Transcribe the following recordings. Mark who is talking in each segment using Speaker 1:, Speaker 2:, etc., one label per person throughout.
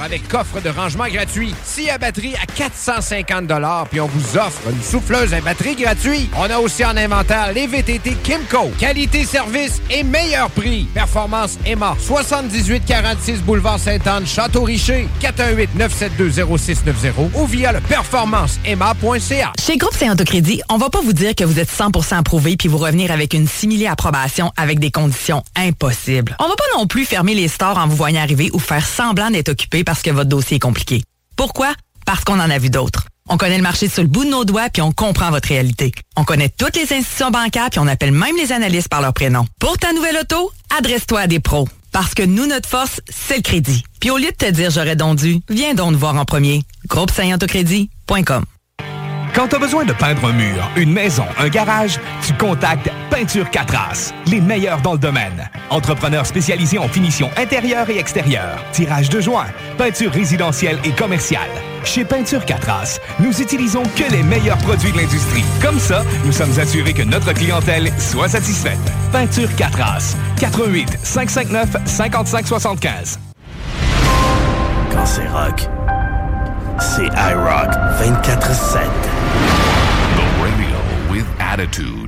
Speaker 1: Avec coffre de rangement gratuit, scie à batterie à 450 puis on vous offre une souffleuse à batterie gratuite. On a aussi en inventaire les VTT Kimco. Qualité, service et meilleur prix. Performance EMA. 7846 boulevard Sainte-Anne, Château-Richer. 418-972-0690 ou via le performanceema.ca.
Speaker 2: Chez Groupe saint Autocrédit, on va pas vous dire que vous êtes 100% approuvé puis vous revenir avec une simili approbation avec des conditions impossibles. On va pas non plus fermer les stores en vous voyant arriver ou faire semblant d'être occupé parce que votre dossier est compliqué. Pourquoi? Parce qu'on en a vu d'autres. On connaît le marché sur le bout de nos doigts puis on comprend votre réalité. On connaît toutes les institutions bancaires puis on appelle même les analystes par leur prénom. Pour ta nouvelle auto, adresse-toi à des pros. Parce que nous, notre force, c'est le crédit. Puis au lieu de te dire j'aurais donc dû, viens donc nous voir en premier. Groupe
Speaker 3: quand tu as besoin de peindre un mur, une maison, un garage, tu contactes Peinture 4 As, les meilleurs dans le domaine. Entrepreneurs spécialisés en finition intérieure et extérieure, tirage de joints, peinture résidentielle et commerciale. Chez Peinture 4 As, nous utilisons que les meilleurs produits de l'industrie. Comme ça, nous sommes assurés que notre clientèle soit satisfaite. Peinture 4 As, 88 559 5575.
Speaker 4: Quand c'est rock, c'est iRock 24-7.
Speaker 5: The radio with attitude.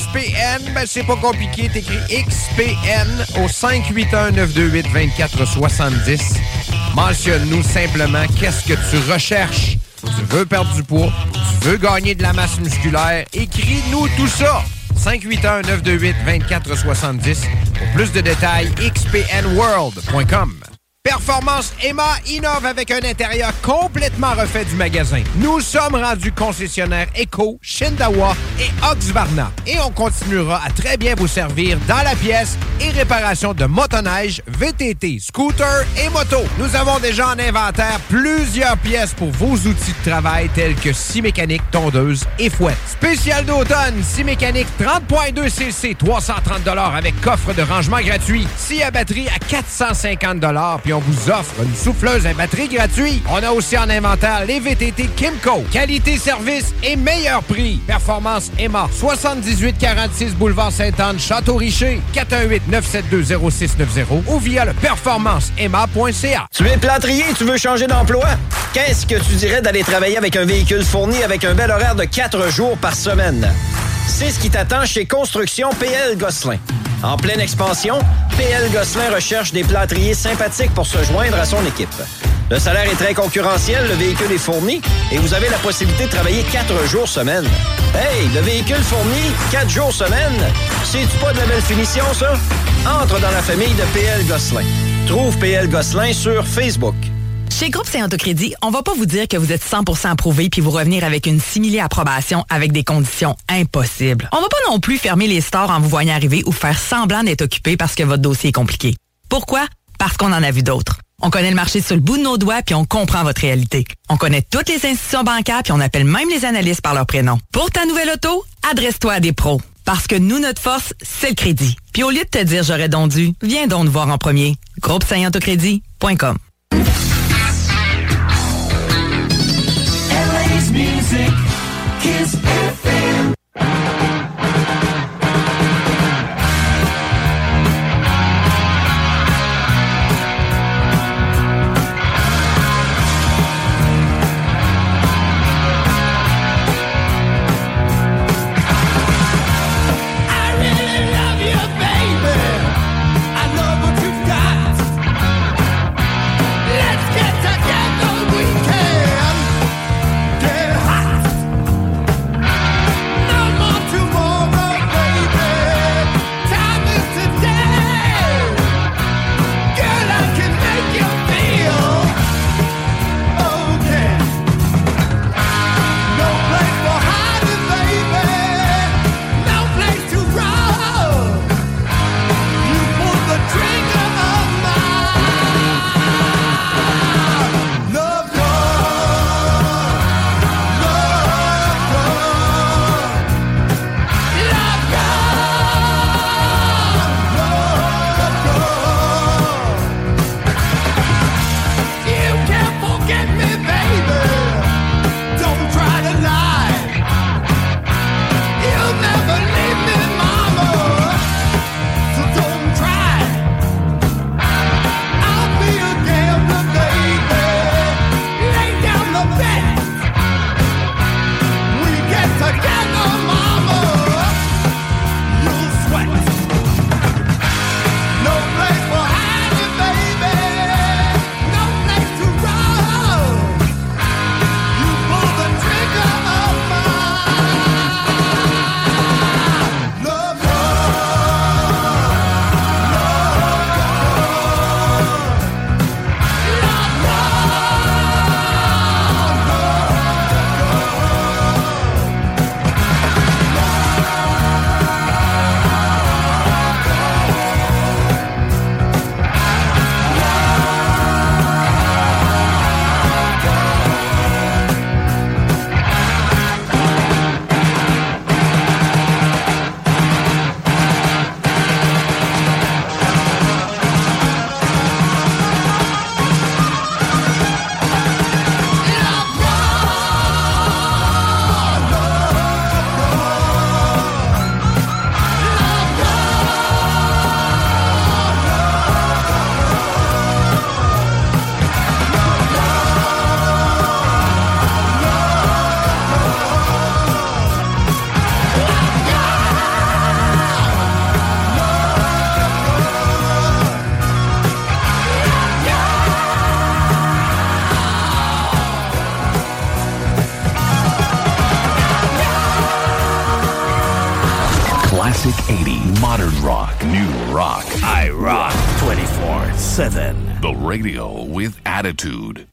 Speaker 1: XPN? Ben, c'est pas compliqué. T'écris XPN au 581-928-2470. Mentionne-nous simplement qu'est-ce que tu recherches. Tu veux perdre du poids? Tu veux gagner de la masse musculaire? Écris-nous tout ça. 581-928-2470. Pour plus de détails, xpnworld.com. Performance Emma innove avec un intérieur complètement refait du magasin. Nous sommes rendus concessionnaires Eco, Shindawa et Oxvarna. Et on continuera à très bien vous servir dans la pièce et réparation de motoneige, VTT, scooter et moto. Nous avons déjà en inventaire plusieurs pièces pour vos outils de travail tels que scie mécanique, tondeuse et fouette. Spécial d'automne, scie mécanique 30.2 cc, 330 avec coffre de rangement gratuit. Scie à batterie à 450 puis on vous offre une souffleuse à batterie gratuite. On a aussi en inventaire les VTT Kimco. Qualité, service et meilleur prix. Performance Emma. 7846 Boulevard Sainte-Anne, Château-Richer. 418-972-0690 ou via le performanceemma.ca.
Speaker 6: Tu es plâtrier tu veux changer d'emploi? Qu'est-ce que tu dirais d'aller travailler avec un véhicule fourni avec un bel horaire de 4 jours par semaine? C'est ce qui t'attend chez Construction PL Gosselin. En pleine expansion, PL Gosselin recherche des plâtriers sympathiques pour se joindre à son équipe. Le salaire est très concurrentiel, le véhicule est fourni et vous avez la possibilité de travailler 4 jours semaine. Hey, le véhicule fourni, 4 jours semaine, c'est-tu pas de la belle finition, ça? Entre dans la famille de PL Gosselin. Trouve PL Gosselin sur Facebook.
Speaker 2: Chez Groupe saint Autocrédit, on va pas vous dire que vous êtes 100% approuvé puis vous revenir avec une simili approbation avec des conditions impossibles. On va pas non plus fermer les stores en vous voyant arriver ou faire semblant d'être occupé parce que votre dossier est compliqué. Pourquoi? Parce qu'on en a vu d'autres. On connaît le marché sur le bout de nos doigts puis on comprend votre réalité. On connaît toutes les institutions bancaires puis on appelle même les analystes par leur prénom. Pour ta nouvelle auto, adresse-toi à des pros. Parce que nous, notre force, c'est le crédit. Puis au lieu de te dire j'aurais donc dû, viens donc nous voir en premier. Groupe Autocrédit.com.
Speaker 7: music,
Speaker 5: radio with attitude.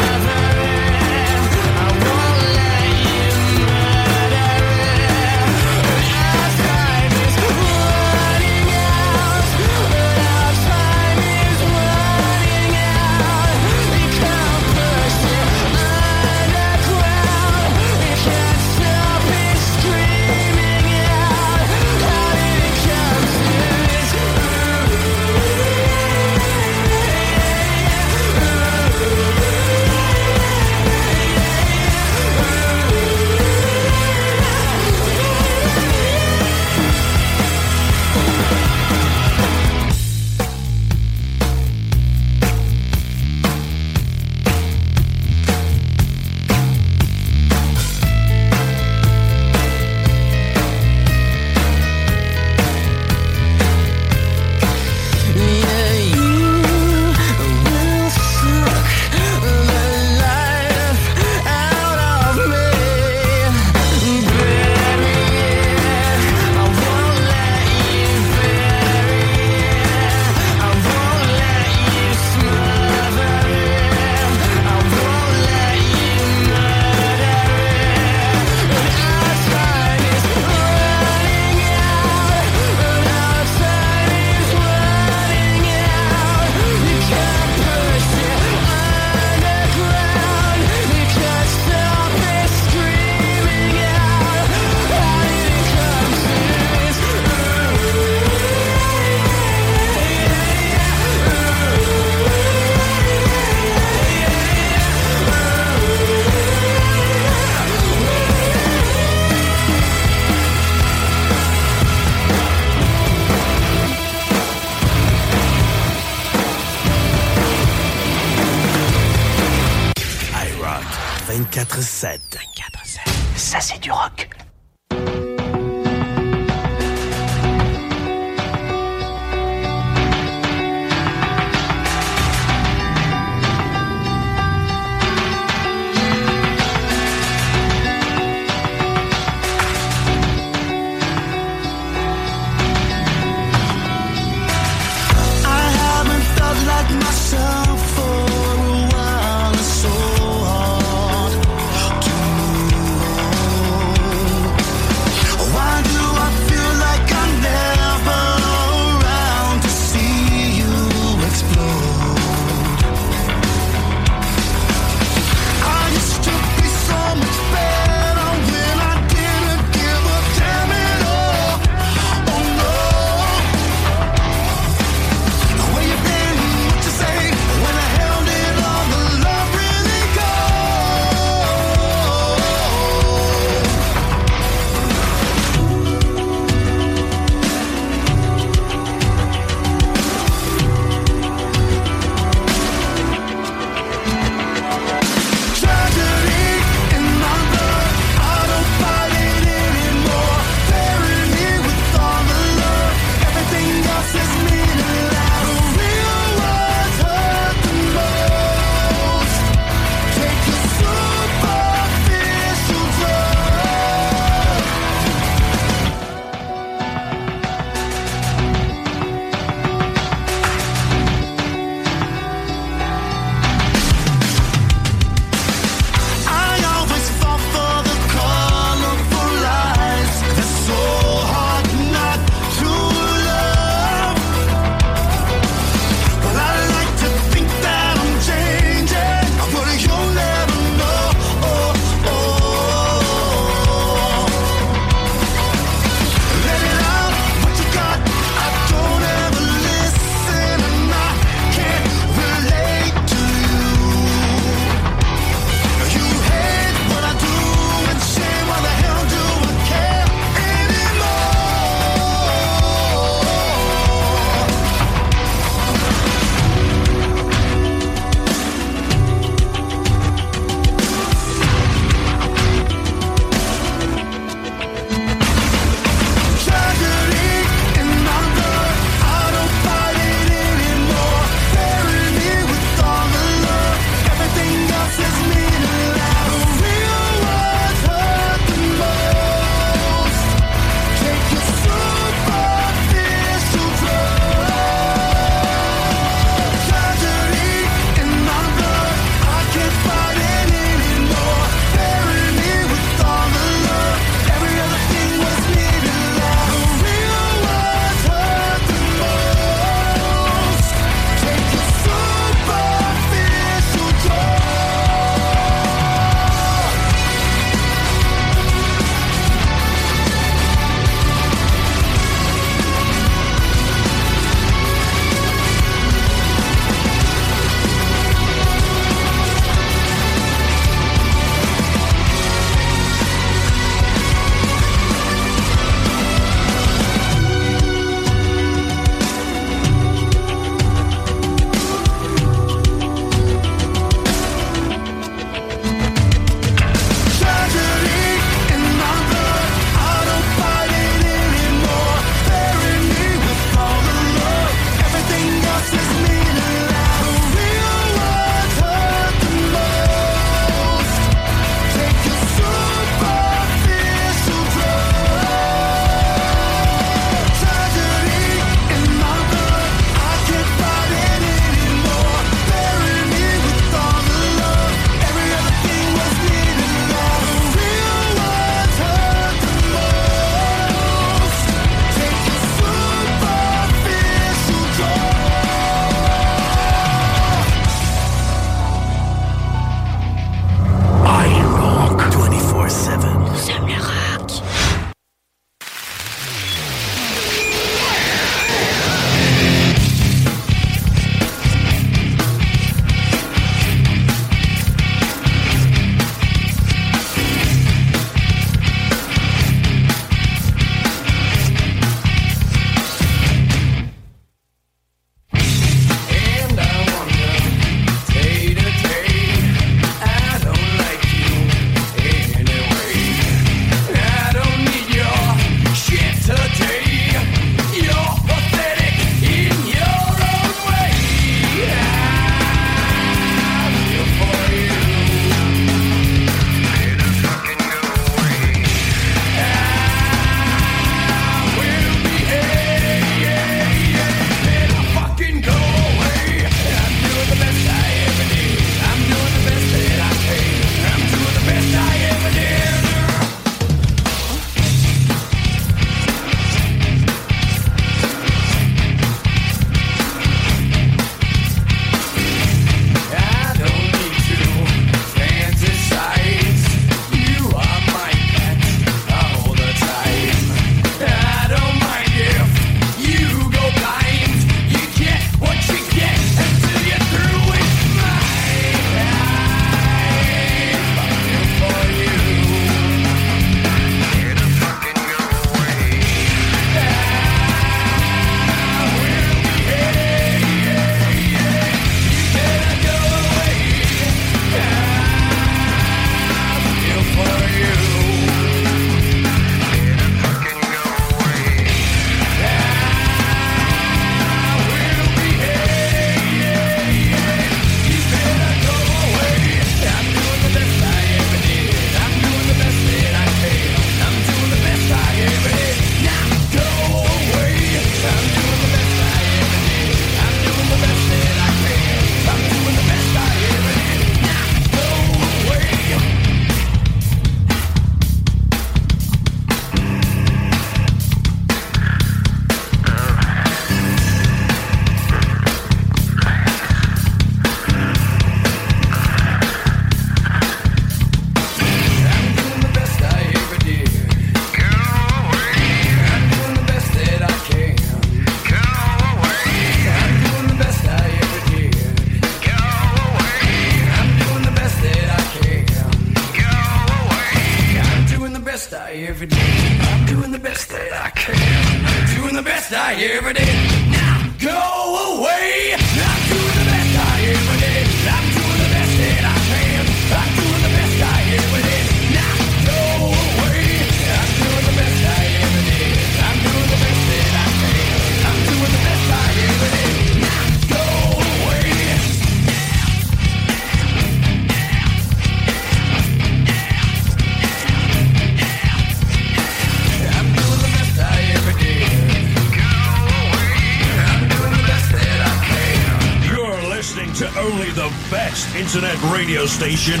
Speaker 8: station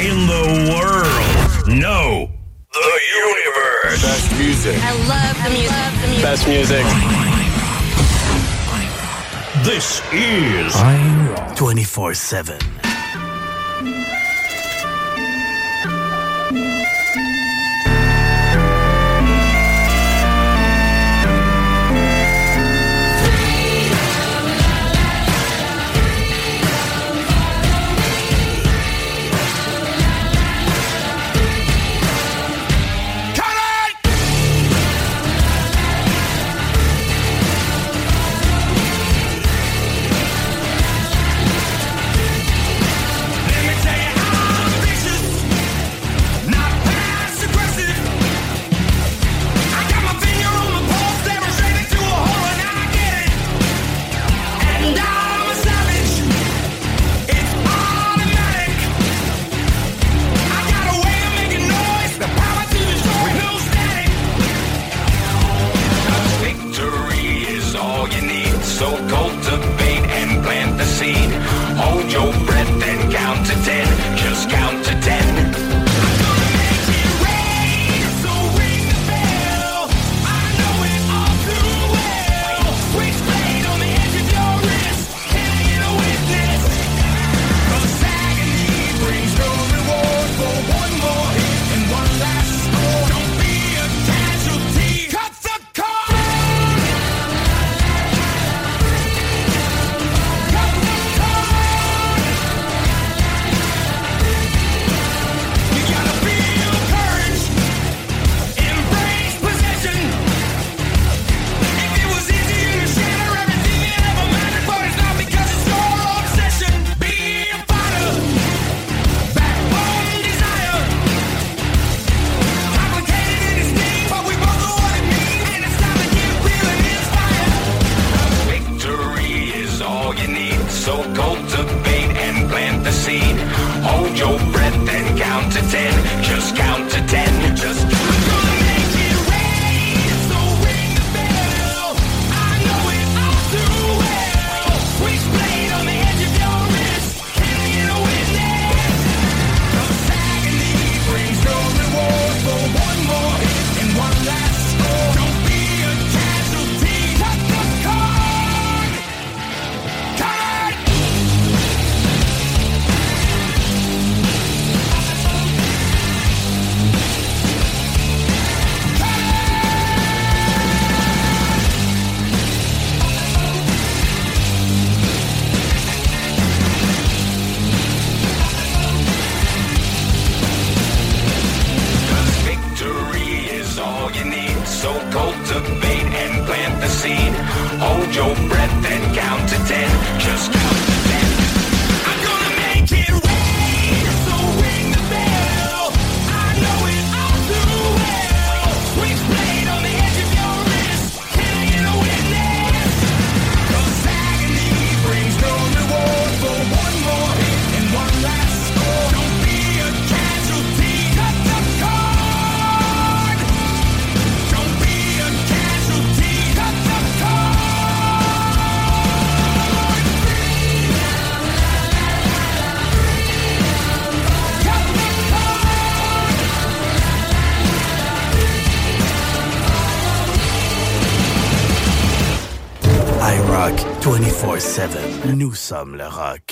Speaker 8: in the world. No, the universe. Best music.
Speaker 9: I love the music. Love the music.
Speaker 8: Best music. This is
Speaker 4: 24 7. sommes le rock.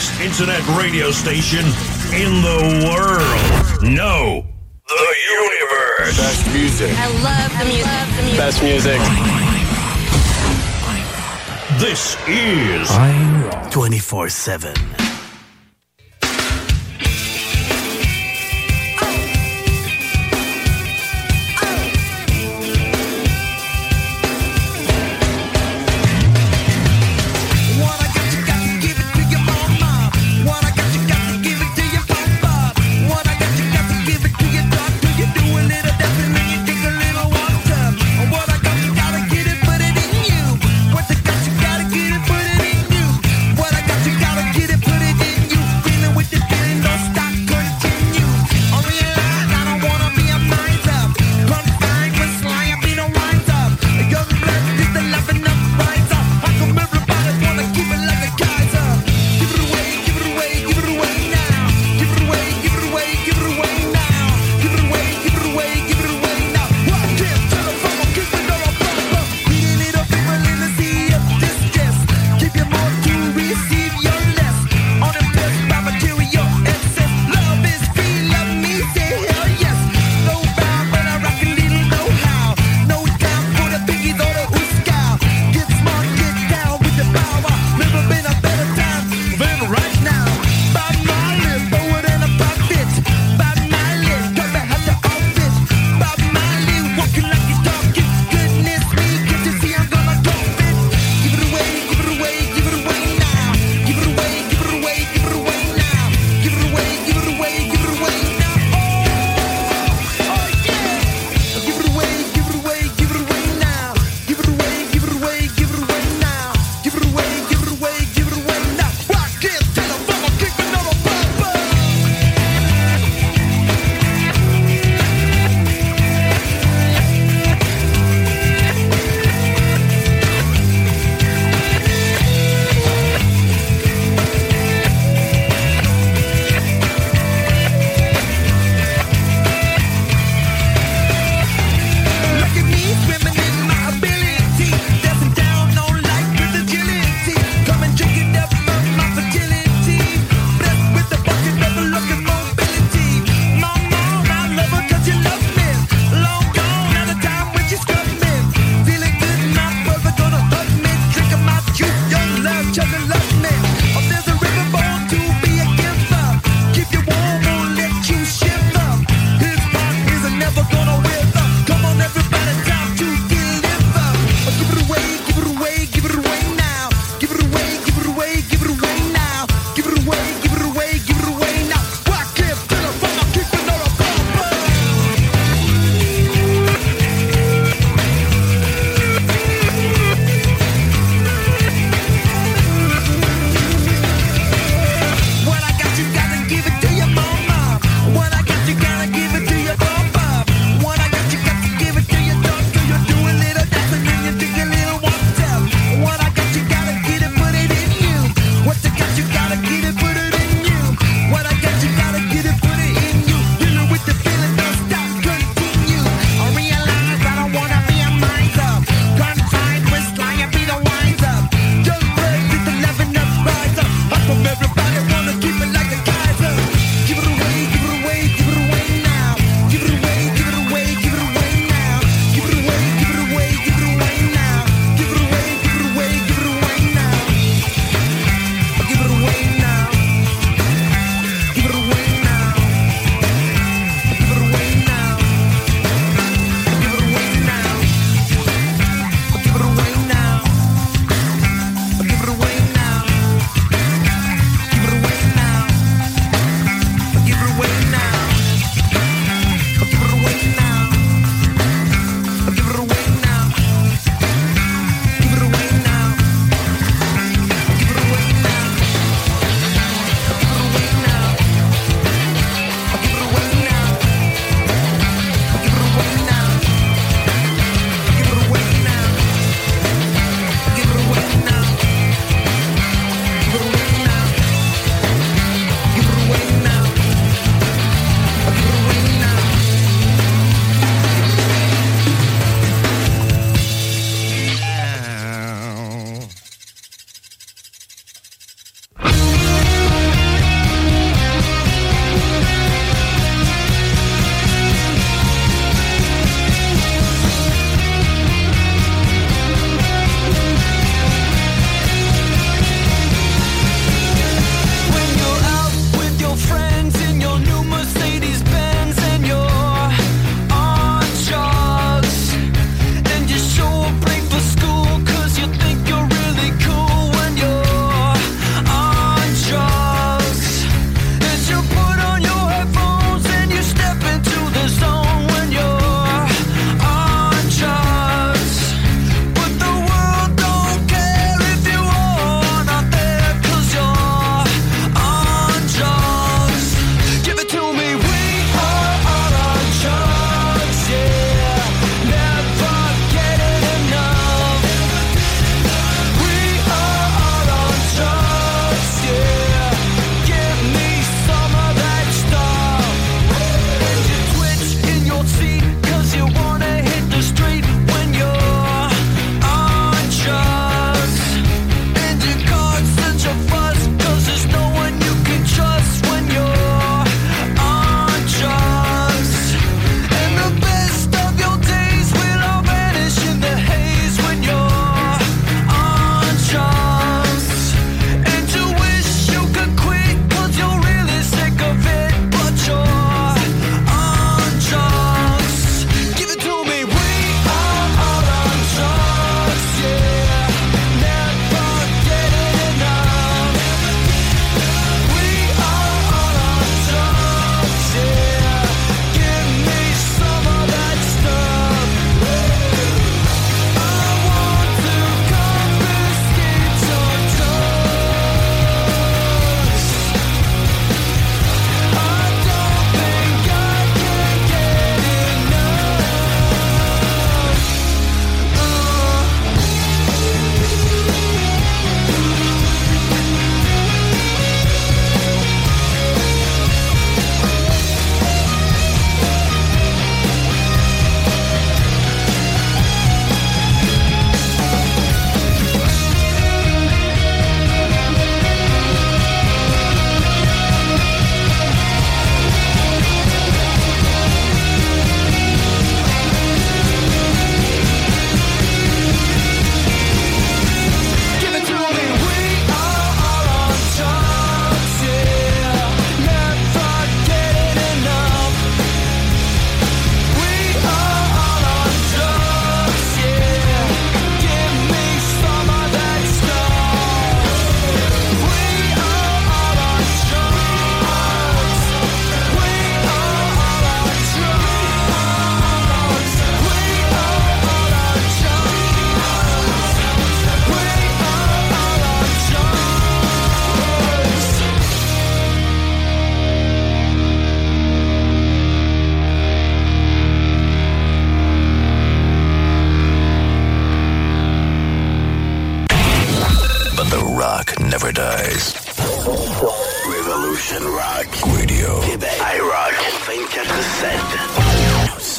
Speaker 8: Best internet radio station in the world. No, the universe. Best music.
Speaker 10: I love the music. Love the music.
Speaker 8: Best music. This is
Speaker 11: 24 7.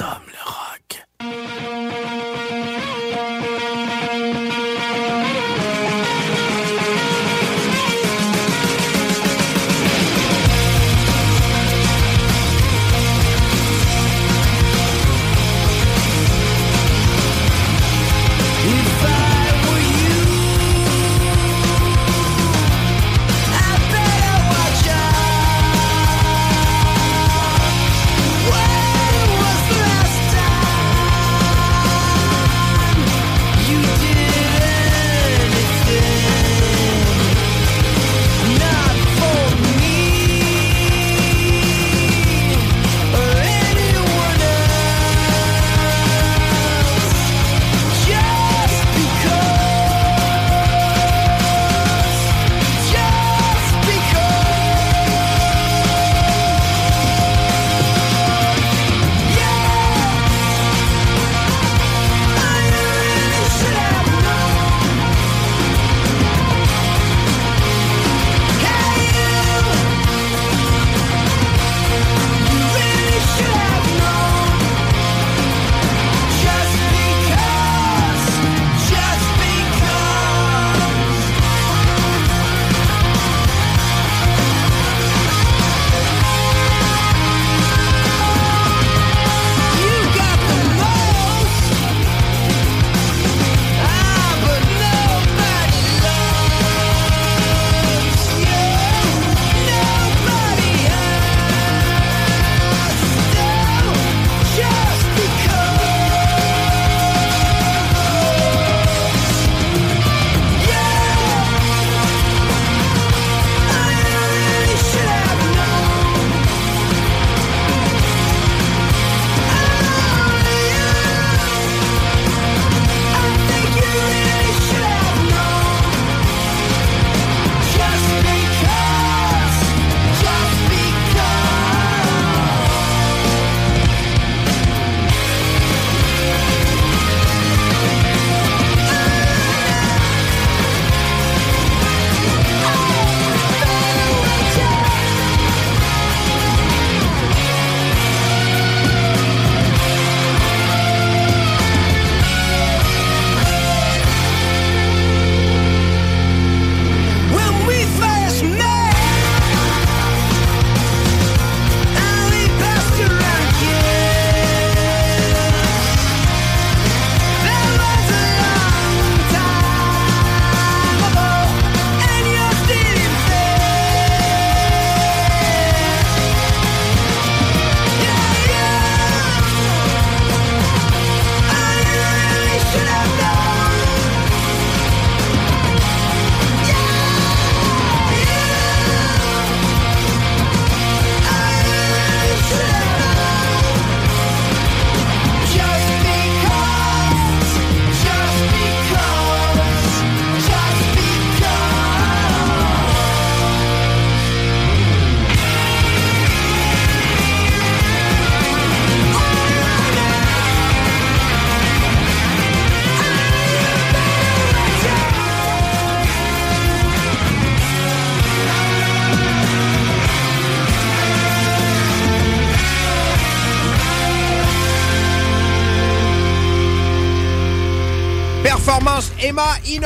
Speaker 5: 24-7.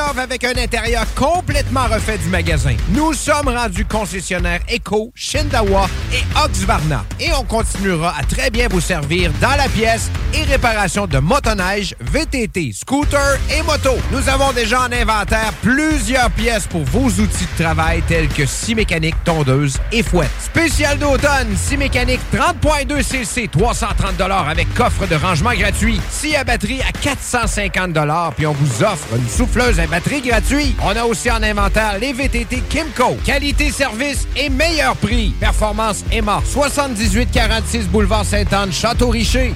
Speaker 1: Avec un intérieur complètement refait du magasin. Nous sommes rendus concessionnaires Eco, Shindawa et Oxvarna. Et on continuera à très bien vous servir dans la pièce et réparation de motoneige, VTT, scooter et moto. Nous avons déjà en inventaire plusieurs pièces pour vos outils de travail tels que scie mécanique, tondeuse et fouette. Spécial d'automne, scie mécanique 30.2 cc, 330 avec coffre de rangement gratuit. Scie à batterie à 450 puis on vous offre une souffleuse à batterie gratuite. On a aussi en inventaire les VTT Kimco. Qualité, service et meilleur prix. Performance Emma, 7846 boulevard Sainte-Anne, Château-Richer,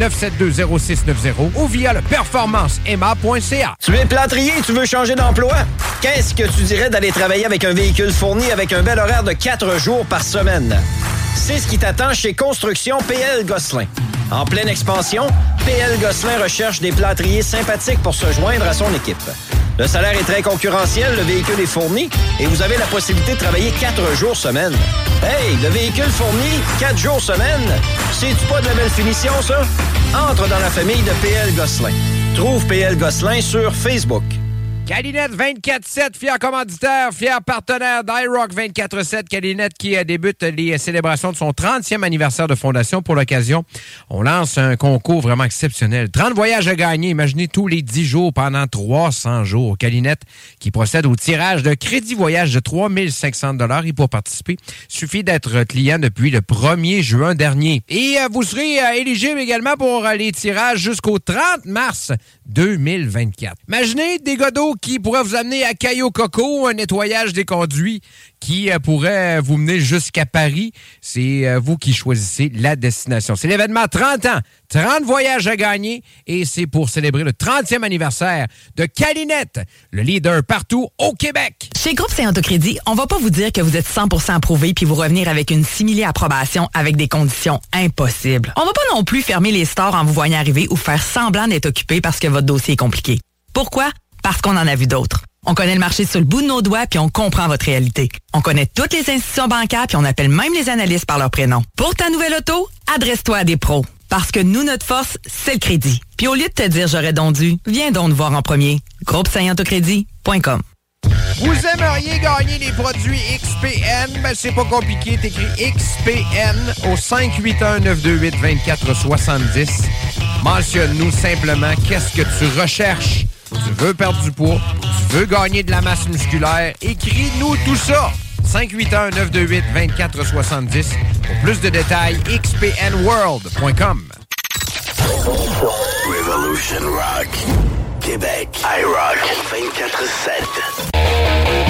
Speaker 1: 418-972-0690 ou via le performanceemma.ca.
Speaker 6: Tu es plâtrier et tu veux changer d'emploi? Qu'est-ce que tu dirais d'aller travailler avec un véhicule fourni avec un bel horaire de 4 jours par semaine? C'est ce qui t'attend chez Construction PL Gosselin. En pleine expansion, PL Gosselin recherche des plâtriers sympathiques pour se joindre à son équipe. Le salaire est très concurrentiel, le véhicule est fourni et vous avez la possibilité de travailler quatre jours semaine. Hey, le véhicule fourni, quatre jours semaine, c'est-tu pas de la belle finition, ça? Entre dans la famille de PL Gosselin. Trouve PL Gosselin sur Facebook.
Speaker 1: Calinette 24-7, fier commanditaire, fier partenaire d'iRock 24-7. Calinette qui euh, débute les célébrations de son 30e anniversaire de fondation. Pour l'occasion, on lance un concours vraiment exceptionnel. 30 voyages à gagner. Imaginez tous les 10 jours pendant 300 jours. Calinette qui procède au tirage de crédit voyage de 3500 Et pour participer, suffit d'être client depuis le 1er juin dernier. Et euh, vous serez euh, éligible également pour les tirages jusqu'au 30 mars 2024. Imaginez des godots qui pourraient vous amener à Cayo Coco, un nettoyage des conduits qui euh, pourrait vous mener jusqu'à Paris. C'est euh, vous qui choisissez la destination. C'est l'événement 30 ans, 30 voyages à gagner et c'est pour célébrer le 30e anniversaire de Calinette, le leader partout au Québec.
Speaker 2: Chez Groupe Saint-Autocrédit, on va pas vous dire que vous êtes 100% approuvé puis vous revenir avec une simili approbation avec des conditions impossibles. On va pas non plus fermer les stores en vous voyant arriver ou faire semblant d'être occupé parce que votre dossier est compliqué. Pourquoi? Parce qu'on en a vu d'autres. On connaît le marché sur le bout de nos doigts puis on comprend votre réalité. On connaît toutes les institutions bancaires puis on appelle même les analystes par leur prénom. Pour ta nouvelle auto, adresse-toi à des pros. Parce que nous, notre force, c'est le crédit. Puis au lieu de te dire j'aurais donc dû, viens donc nous voir en premier. Groupe Autocrédit.com.
Speaker 1: Vous aimeriez gagner les produits XPN? Ben, c'est pas compliqué. T'écris XPN au 581-928-2470. Mentionne-nous simplement qu'est-ce que tu recherches. Tu veux perdre du poids, tu veux gagner de la masse musculaire. Écris-nous tout ça. 581-928-2470. Pour plus de détails, xpnworld.com.
Speaker 11: Revolution Rock. Québec. iRock 24-7.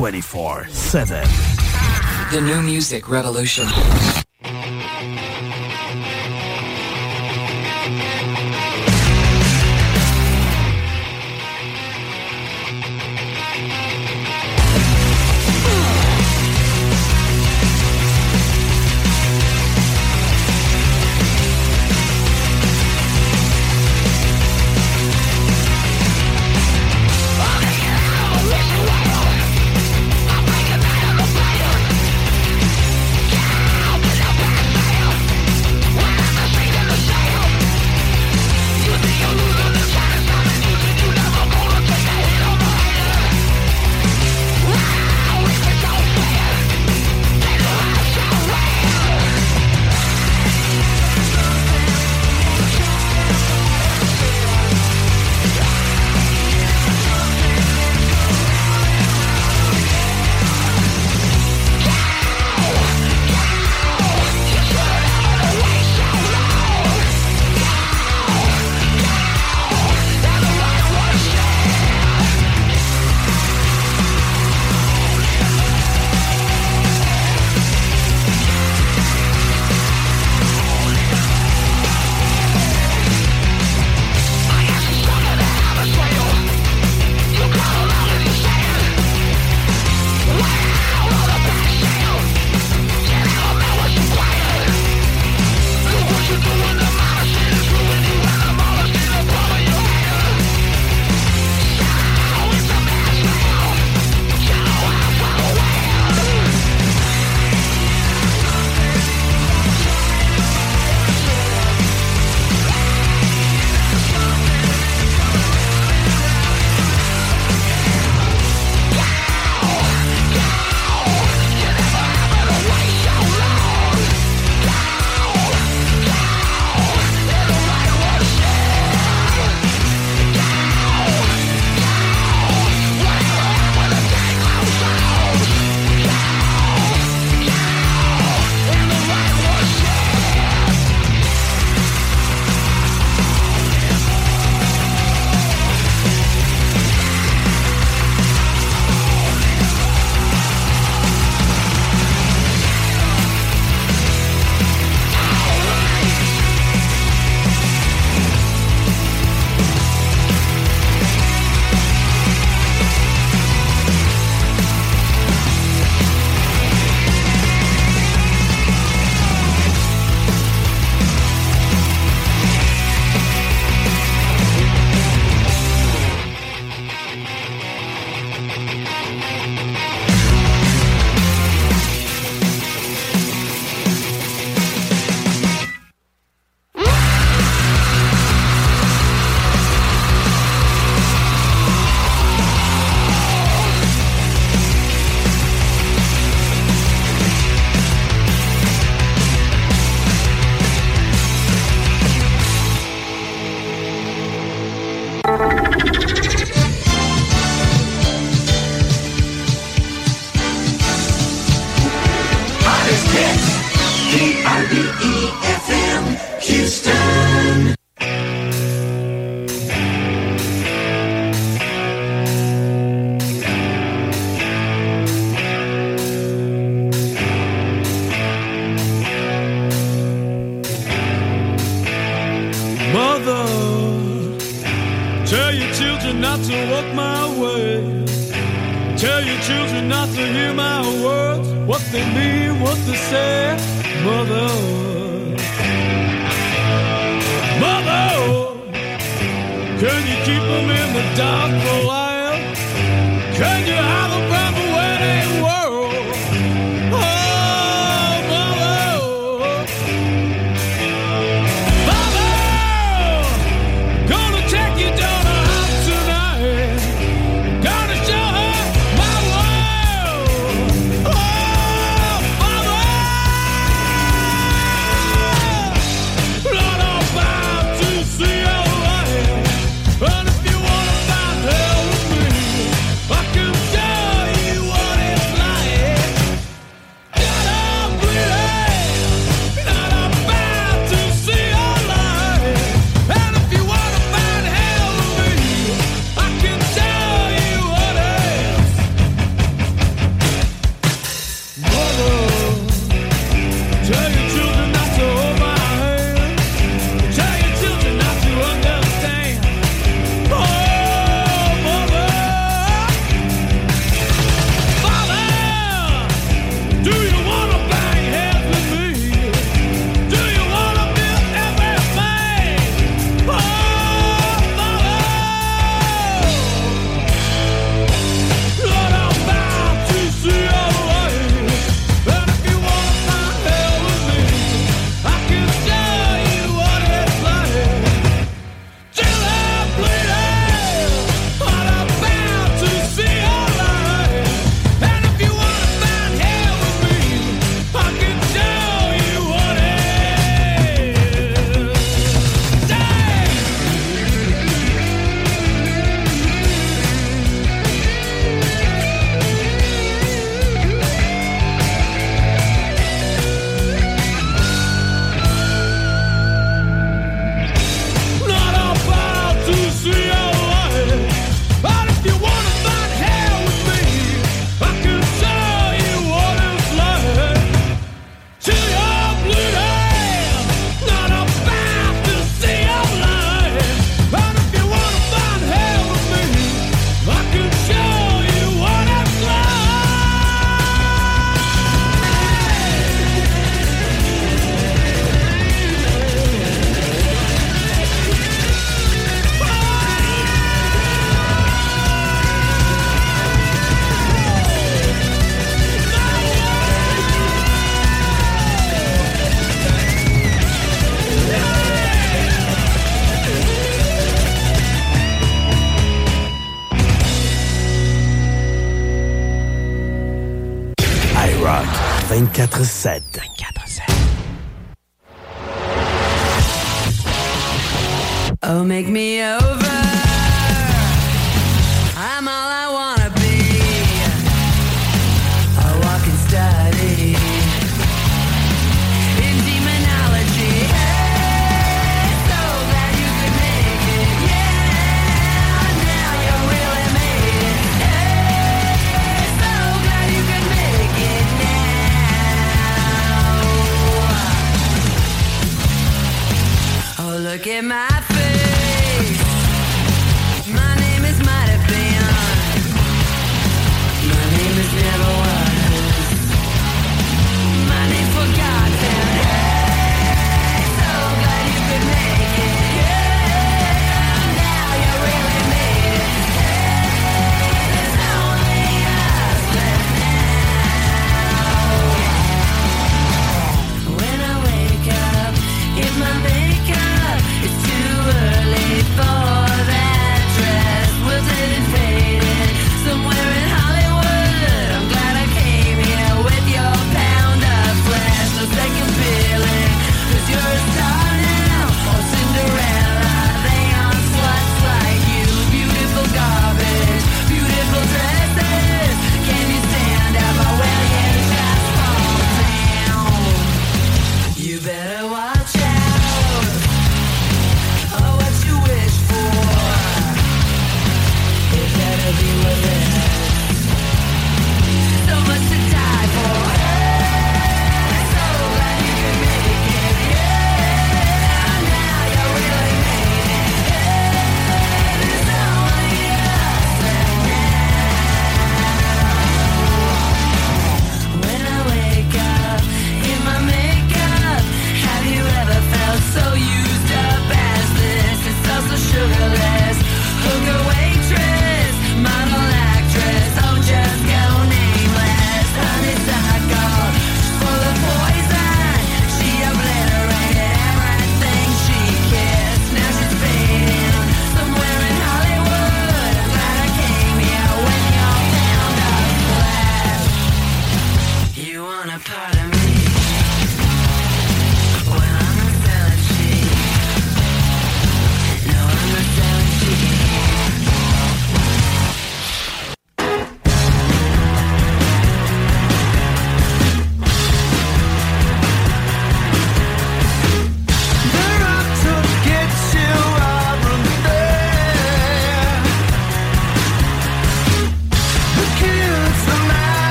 Speaker 12: 24 7. The
Speaker 13: new music revolution.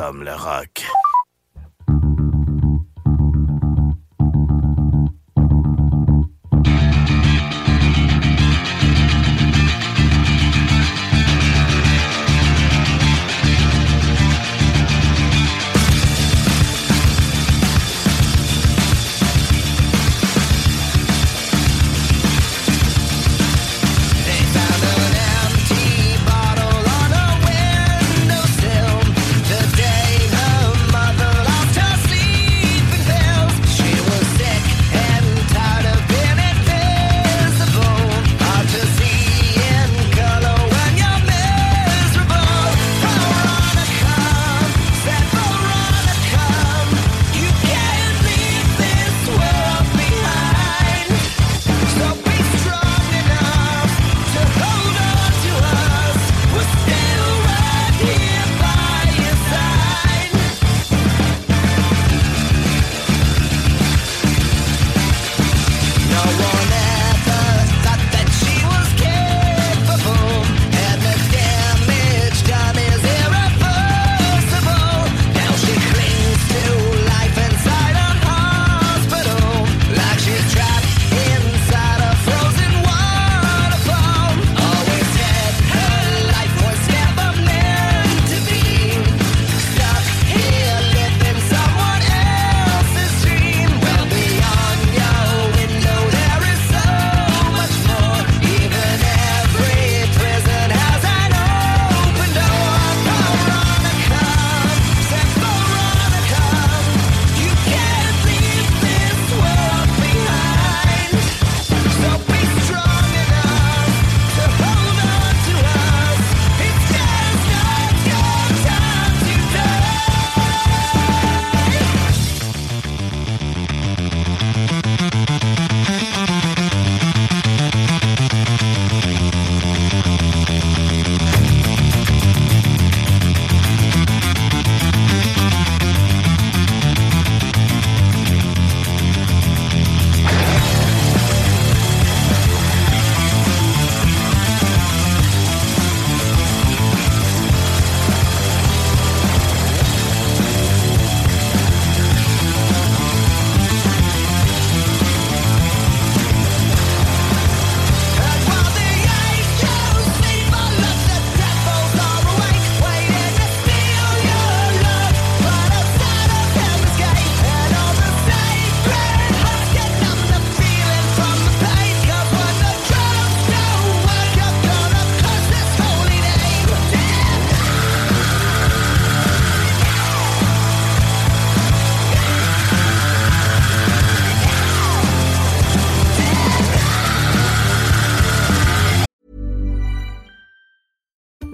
Speaker 7: Sommes le.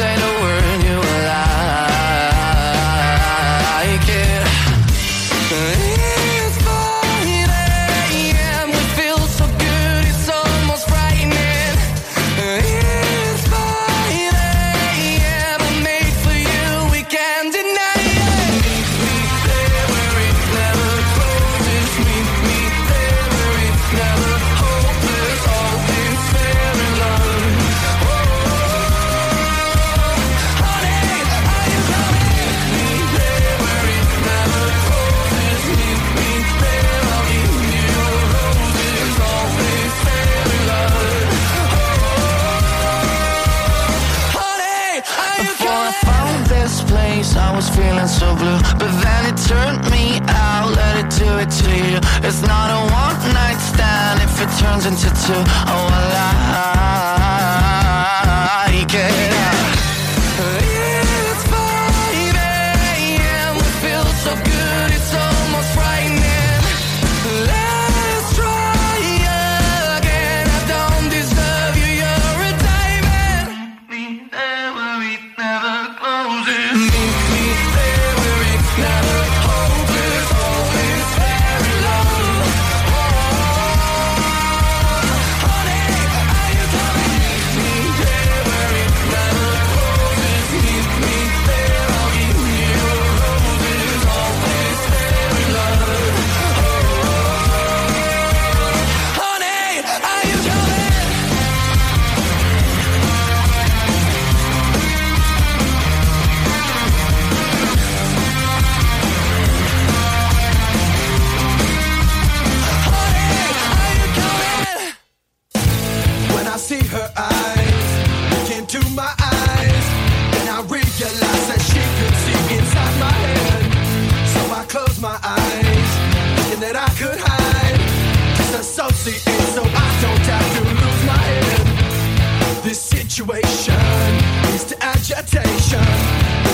Speaker 7: ain't know. It's not a one night stand if it turns into two. Oh, I like it.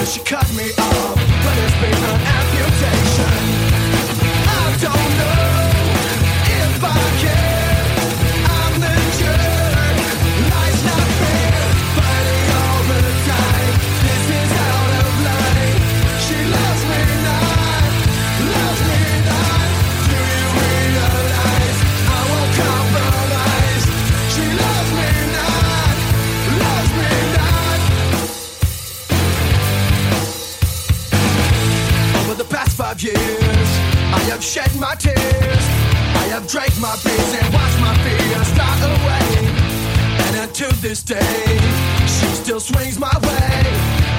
Speaker 11: she cut me off. shed my tears. I have drank my beers and watched my fears die away. And until this day, she still swings my way.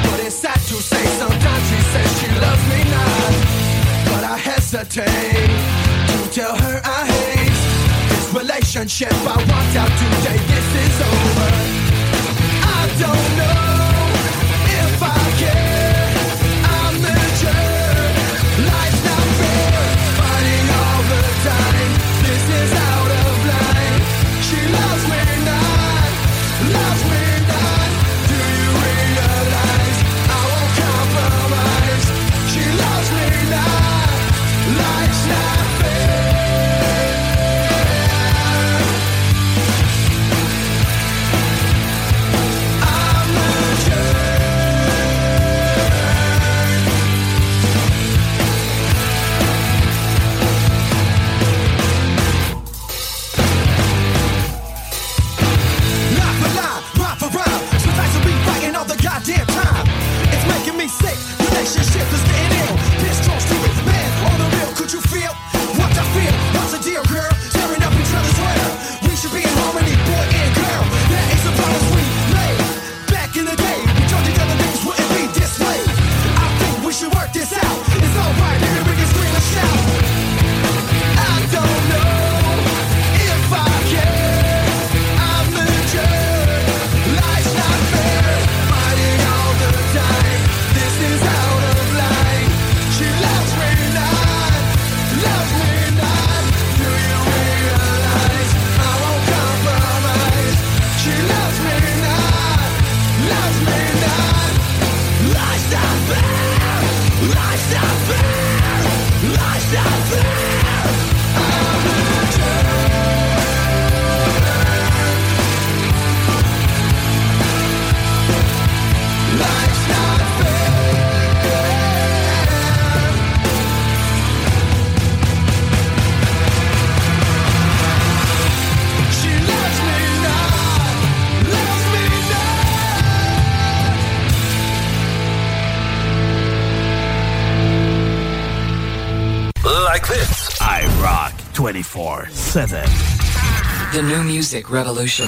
Speaker 11: But it's sad to say, sometimes she says she loves me not. But I hesitate to tell her I hate this relationship. I walked out today, this is over.
Speaker 4: 24 7.
Speaker 9: The new music revolution.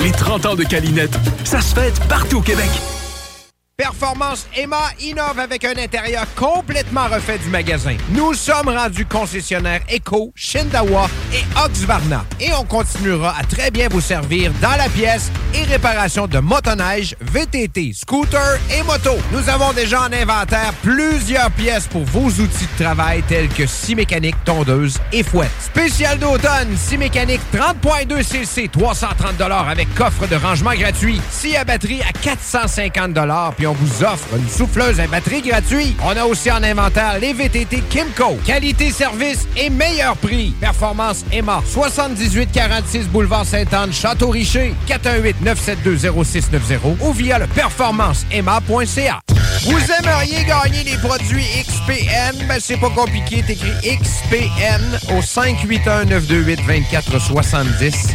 Speaker 14: Les 30 ans de Calinette, ça se fête partout au Québec.
Speaker 1: Performance Emma innove avec un intérieur complètement refait du magasin. Nous sommes rendus concessionnaires Eco, Shindawa et Oxvarna. Et on continuera à très bien vous servir dans la pièce et réparation de motoneige, VTT, scooter et moto. Nous avons déjà en inventaire plusieurs pièces pour vos outils de travail tels que scie mécanique, tondeuse et fouette. Spécial d'automne, scie mécanique 30.2 cc, 330 avec coffre de rangement gratuit. Scie à batterie à 450 puis on vous offre une souffleuse à batterie gratuite. On a aussi en inventaire les VTT Kimco. Qualité, service et meilleur prix. Performance Emma. 7846 Boulevard Sainte-Anne, Château-Richer. 418-972-0690 ou via le performanceemma.ca. Vous aimeriez gagner les produits XPN? Ben, c'est pas compliqué. T'écris XPN au 581-928-2470.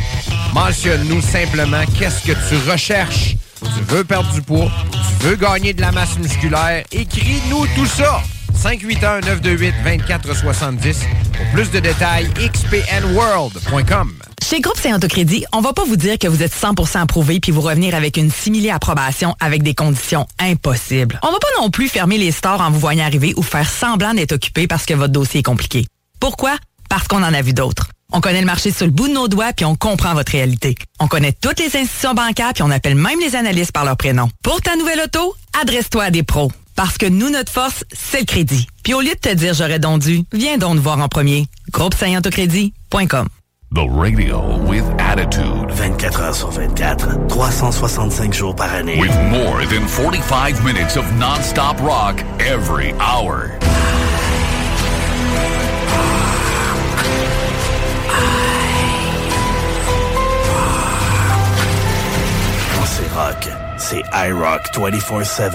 Speaker 1: Mentionne-nous simplement qu'est-ce que tu recherches. Tu veux perdre du poids, tu veux gagner de la masse musculaire, écris-nous tout ça. 581-928-2470. Pour plus de détails, xpnworld.com.
Speaker 2: Chez Groupe Saint-Autocrédit, on va pas vous dire que vous êtes 100% approuvé puis vous revenir avec une simili approbation avec des conditions impossibles. On va pas non plus fermer les stores en vous voyant arriver ou faire semblant d'être occupé parce que votre dossier est compliqué. Pourquoi? Parce qu'on en a vu d'autres. On connaît le marché sur le bout de nos doigts puis on comprend votre réalité. On connaît toutes les institutions bancaires puis on appelle même les analystes par leur prénom. Pour ta nouvelle auto, adresse-toi à des pros. Parce que nous, notre force, c'est le crédit. Puis au lieu de te dire j'aurais donc dû, viens donc nous voir en premier. Groupe Autocrédit.com.
Speaker 15: The radio with attitude.
Speaker 5: 24 heures sur 24, 365 jours par année.
Speaker 15: With more than 45 minutes of non-stop rock every hour.
Speaker 5: Rock, c'est iRock 24-7.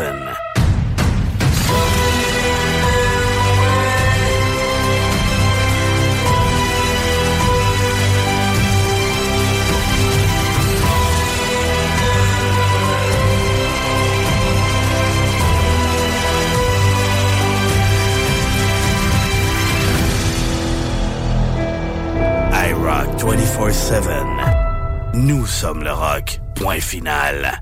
Speaker 5: iRock 24-7. Nous sommes le rock. Point final.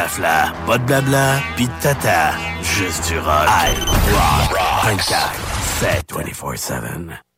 Speaker 12: flafla, pas de blabla, pis de tata, juste du rock. I rock 24-7,
Speaker 9: 24-7.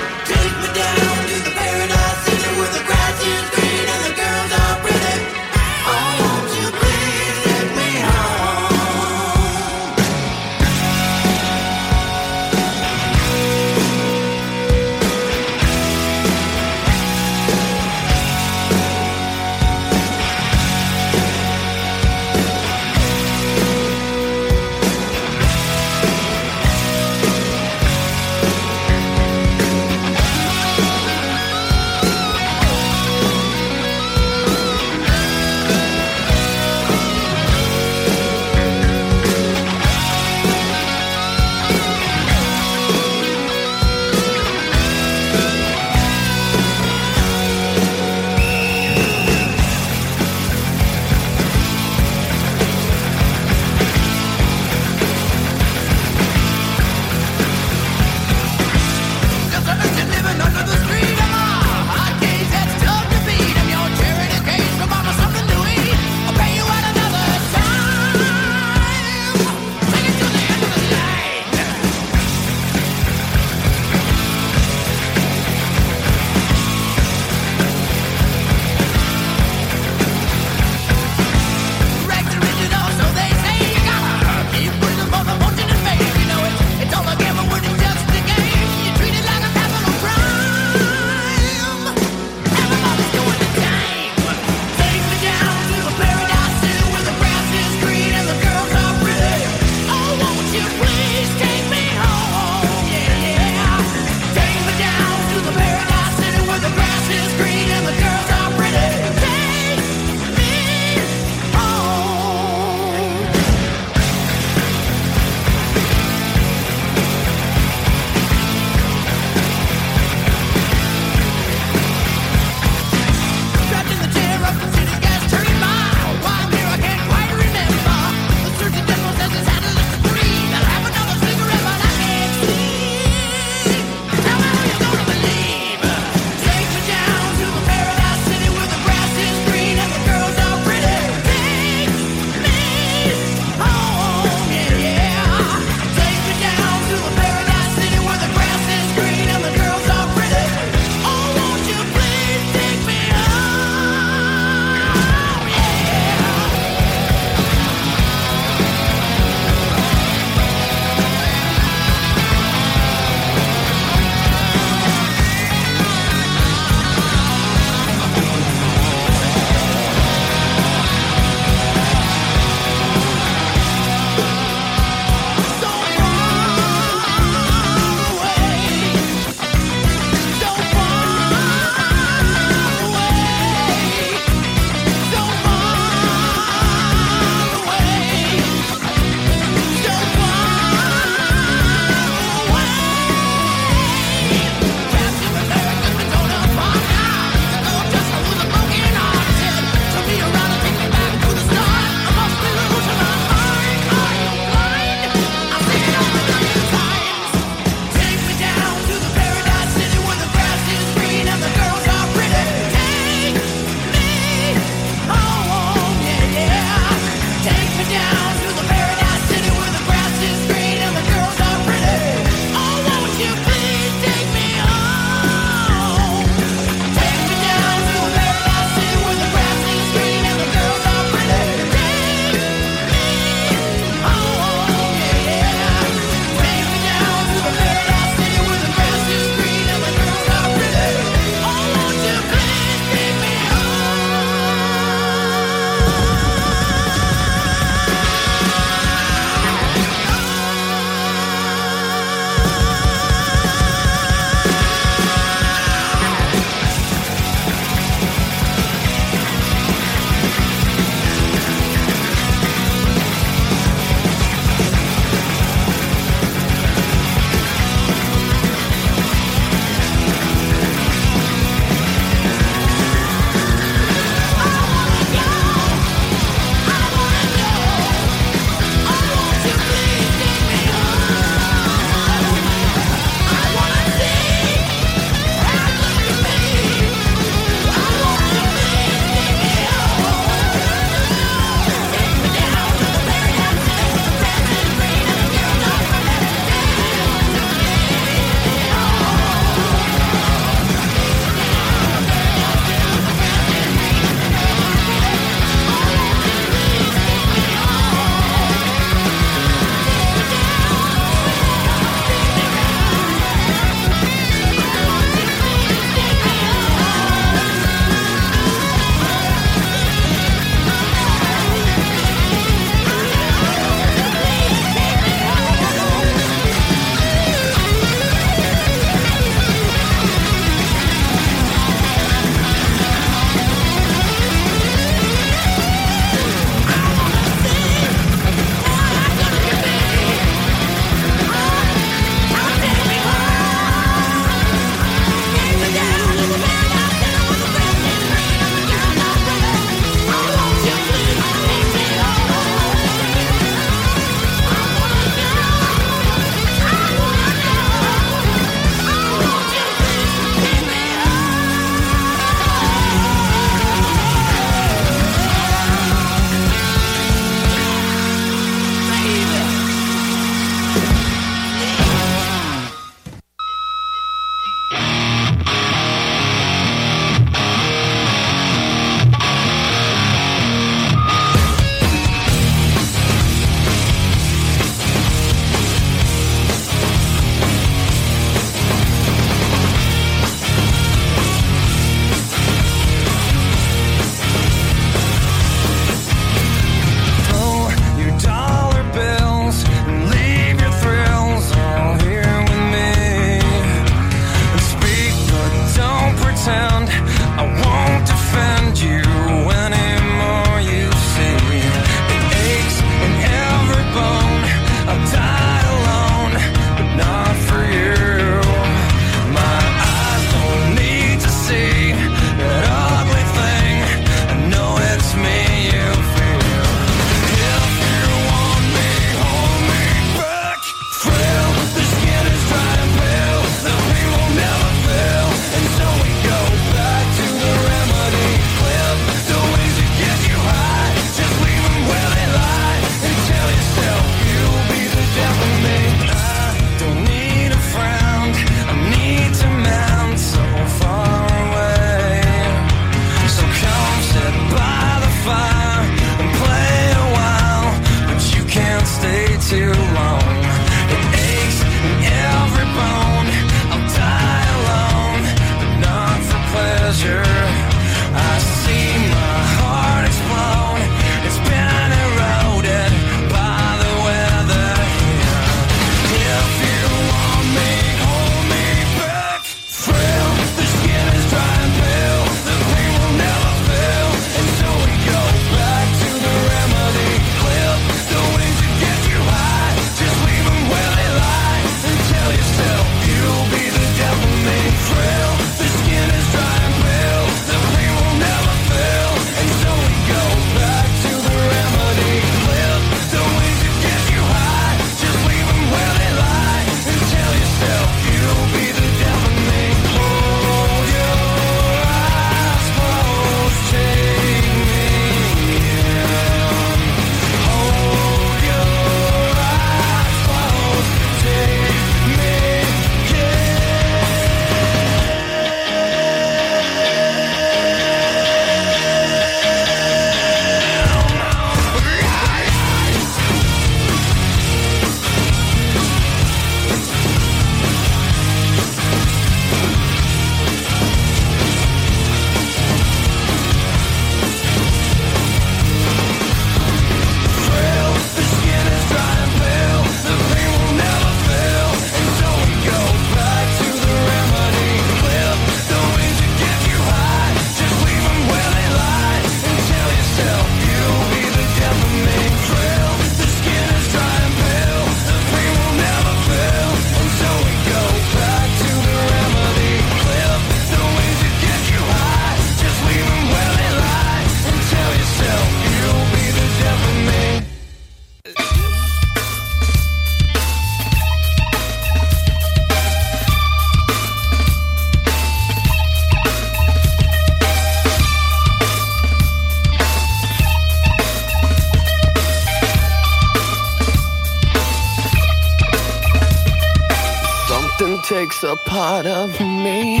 Speaker 16: Part of me.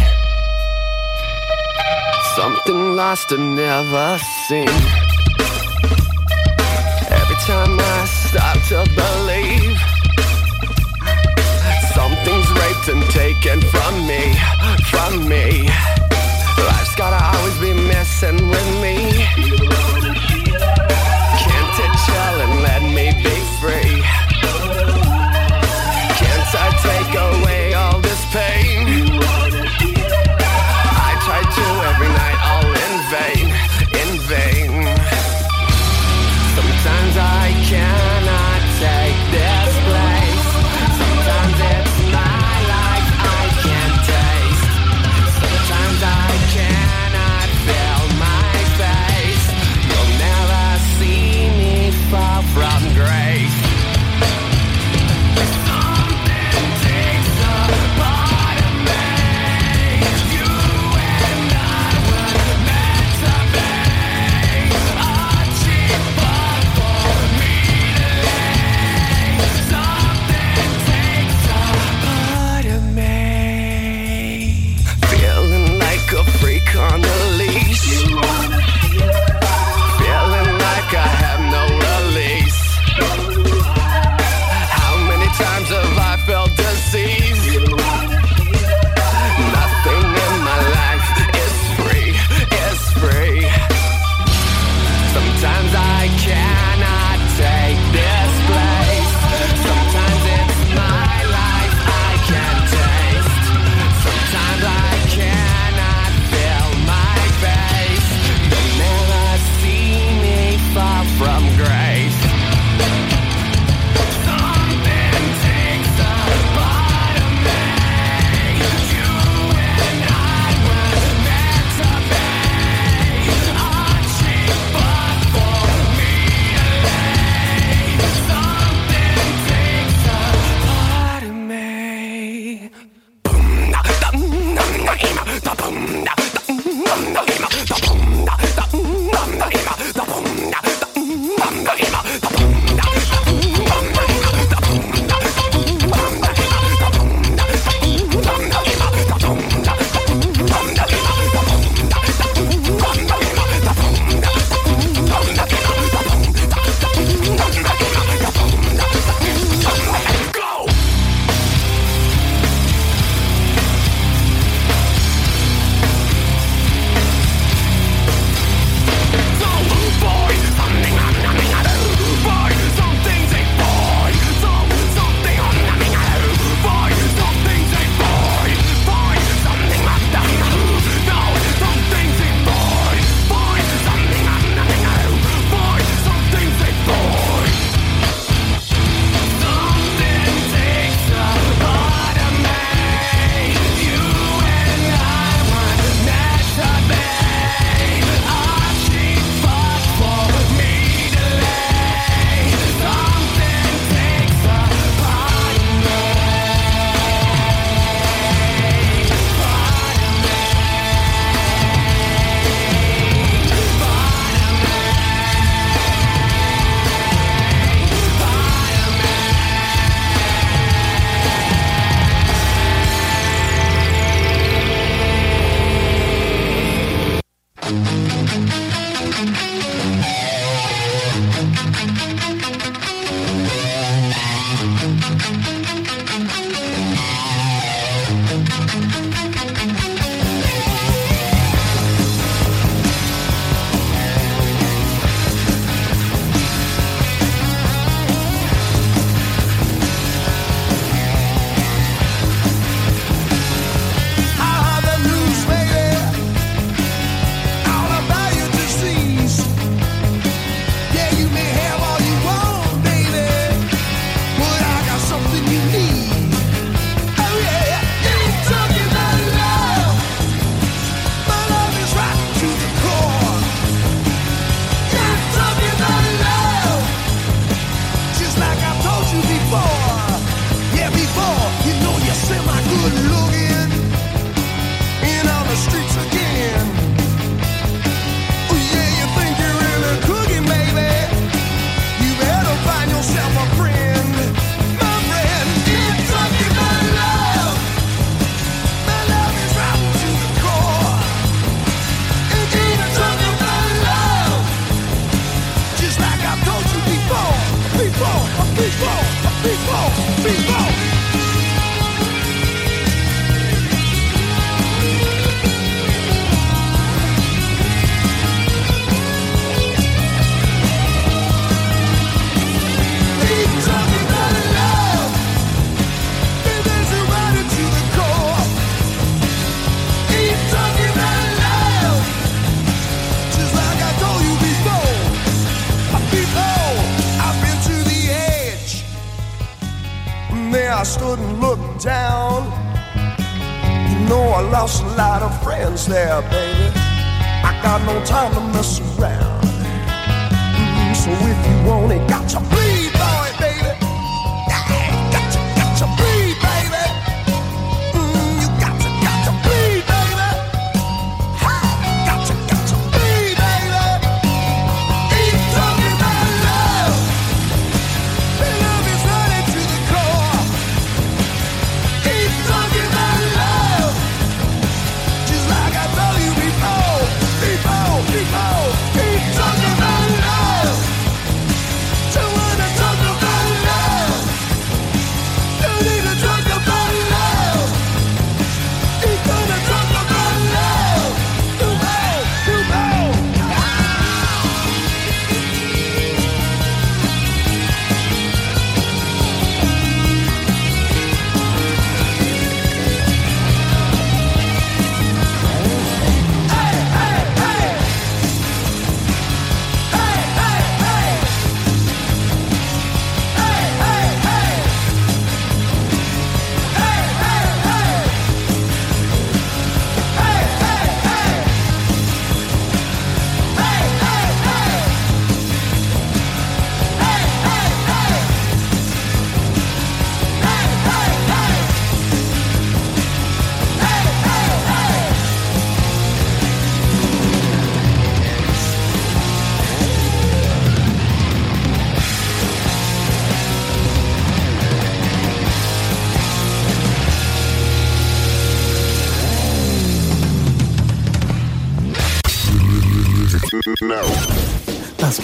Speaker 16: Something lost and never seen.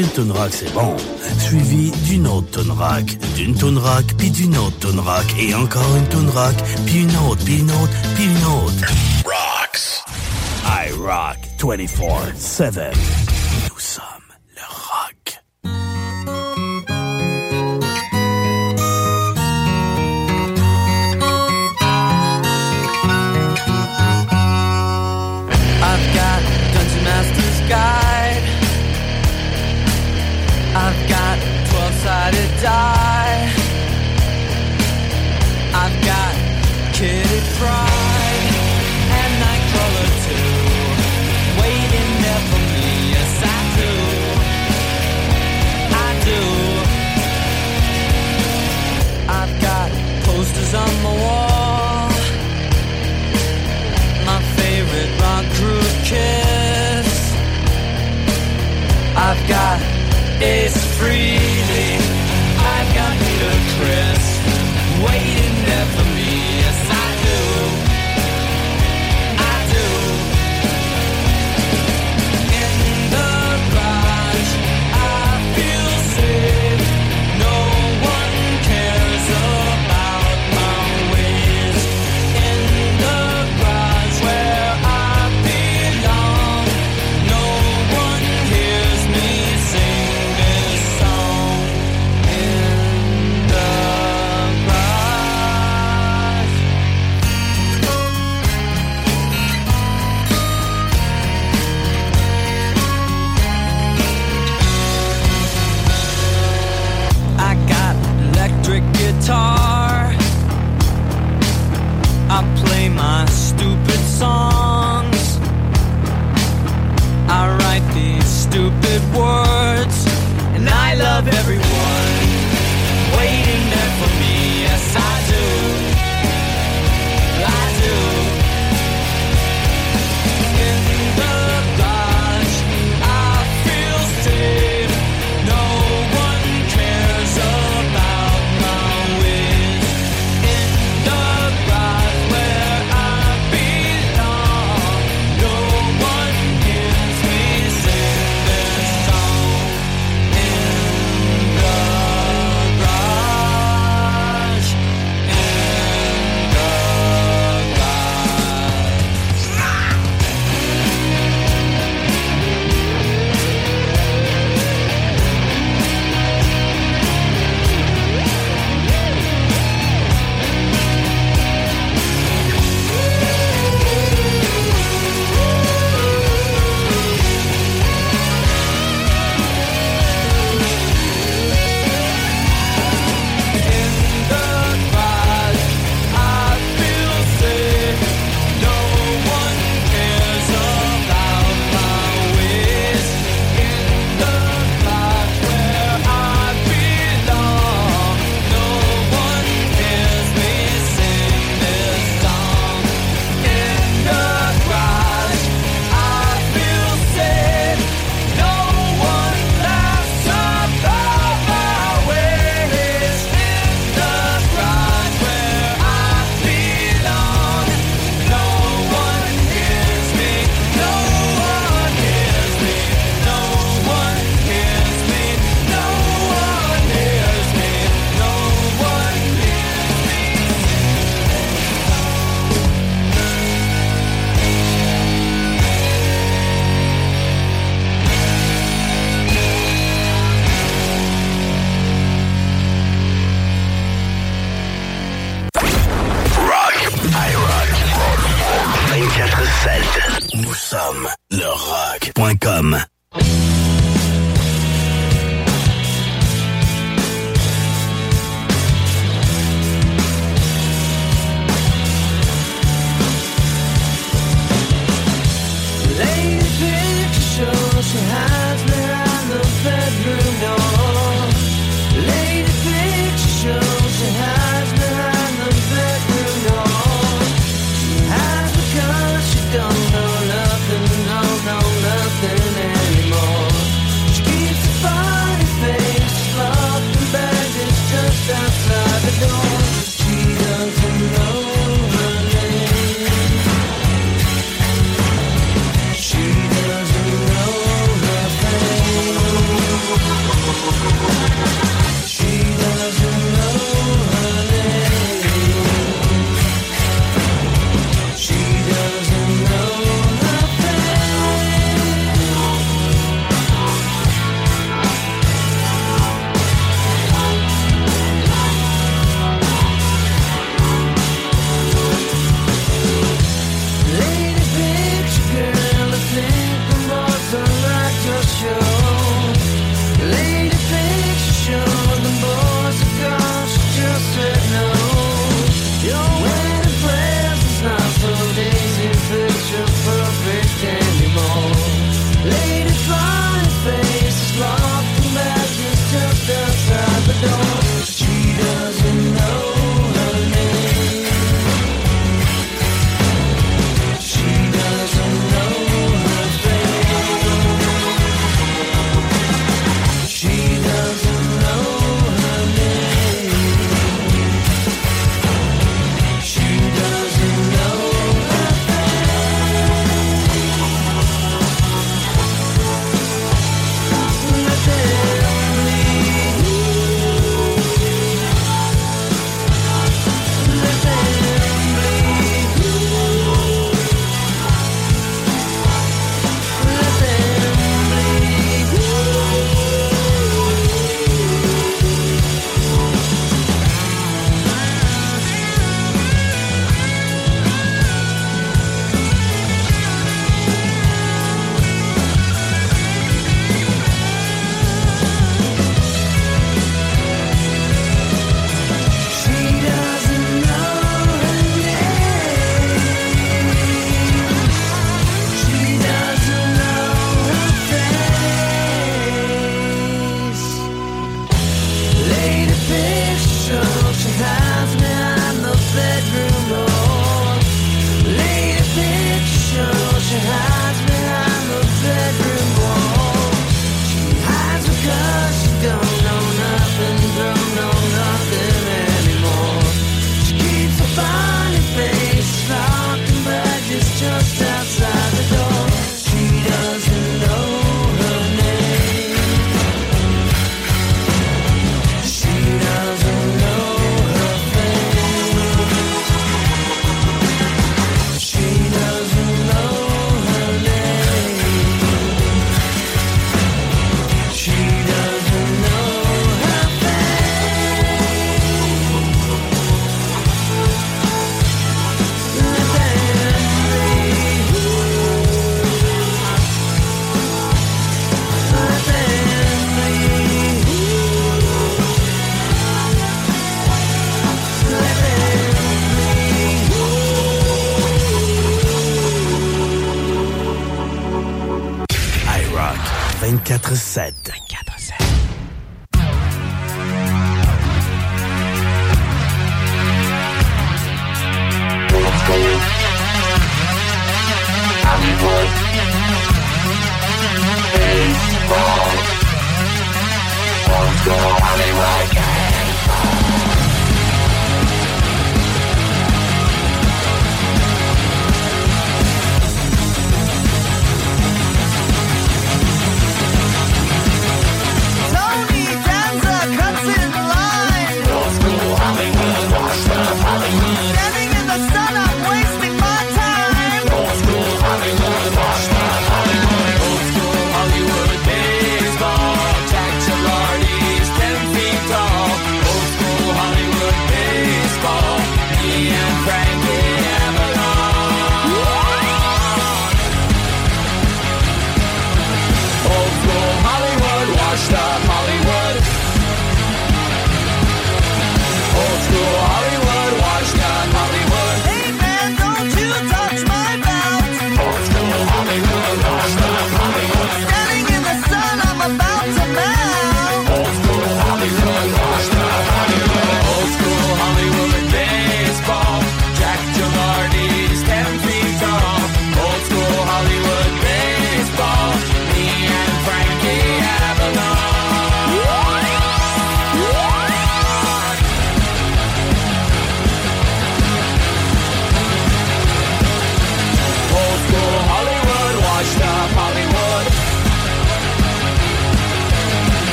Speaker 5: qu'une tonne rack, c'est bon. Suivi d'une autre tonne rack, d'une tonne rack, puis d'une autre tonne rack, et encore une tonne rack, puis une autre, puis une autre, puis une autre. Rocks. I rock 24-7.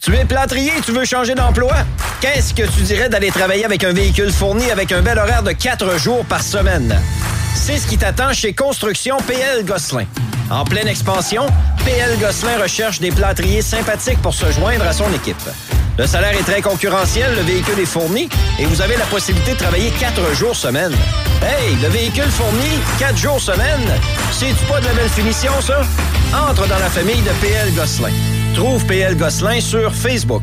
Speaker 6: Tu es plâtrier tu veux changer d'emploi? Qu'est-ce que tu dirais d'aller travailler avec un véhicule fourni avec un bel horaire de 4 jours par semaine? C'est ce qui t'attend chez Construction PL Gosselin. En pleine expansion, PL Gosselin recherche des plâtriers sympathiques pour se joindre à son équipe. Le salaire est très concurrentiel, le véhicule est fourni et vous avez la possibilité de travailler 4 jours semaine. Hey, le véhicule fourni, 4 jours semaine, c'est-tu pas de la belle finition, ça? Entre dans la famille de PL Gosselin. Trouve PL Gosselin sur Facebook.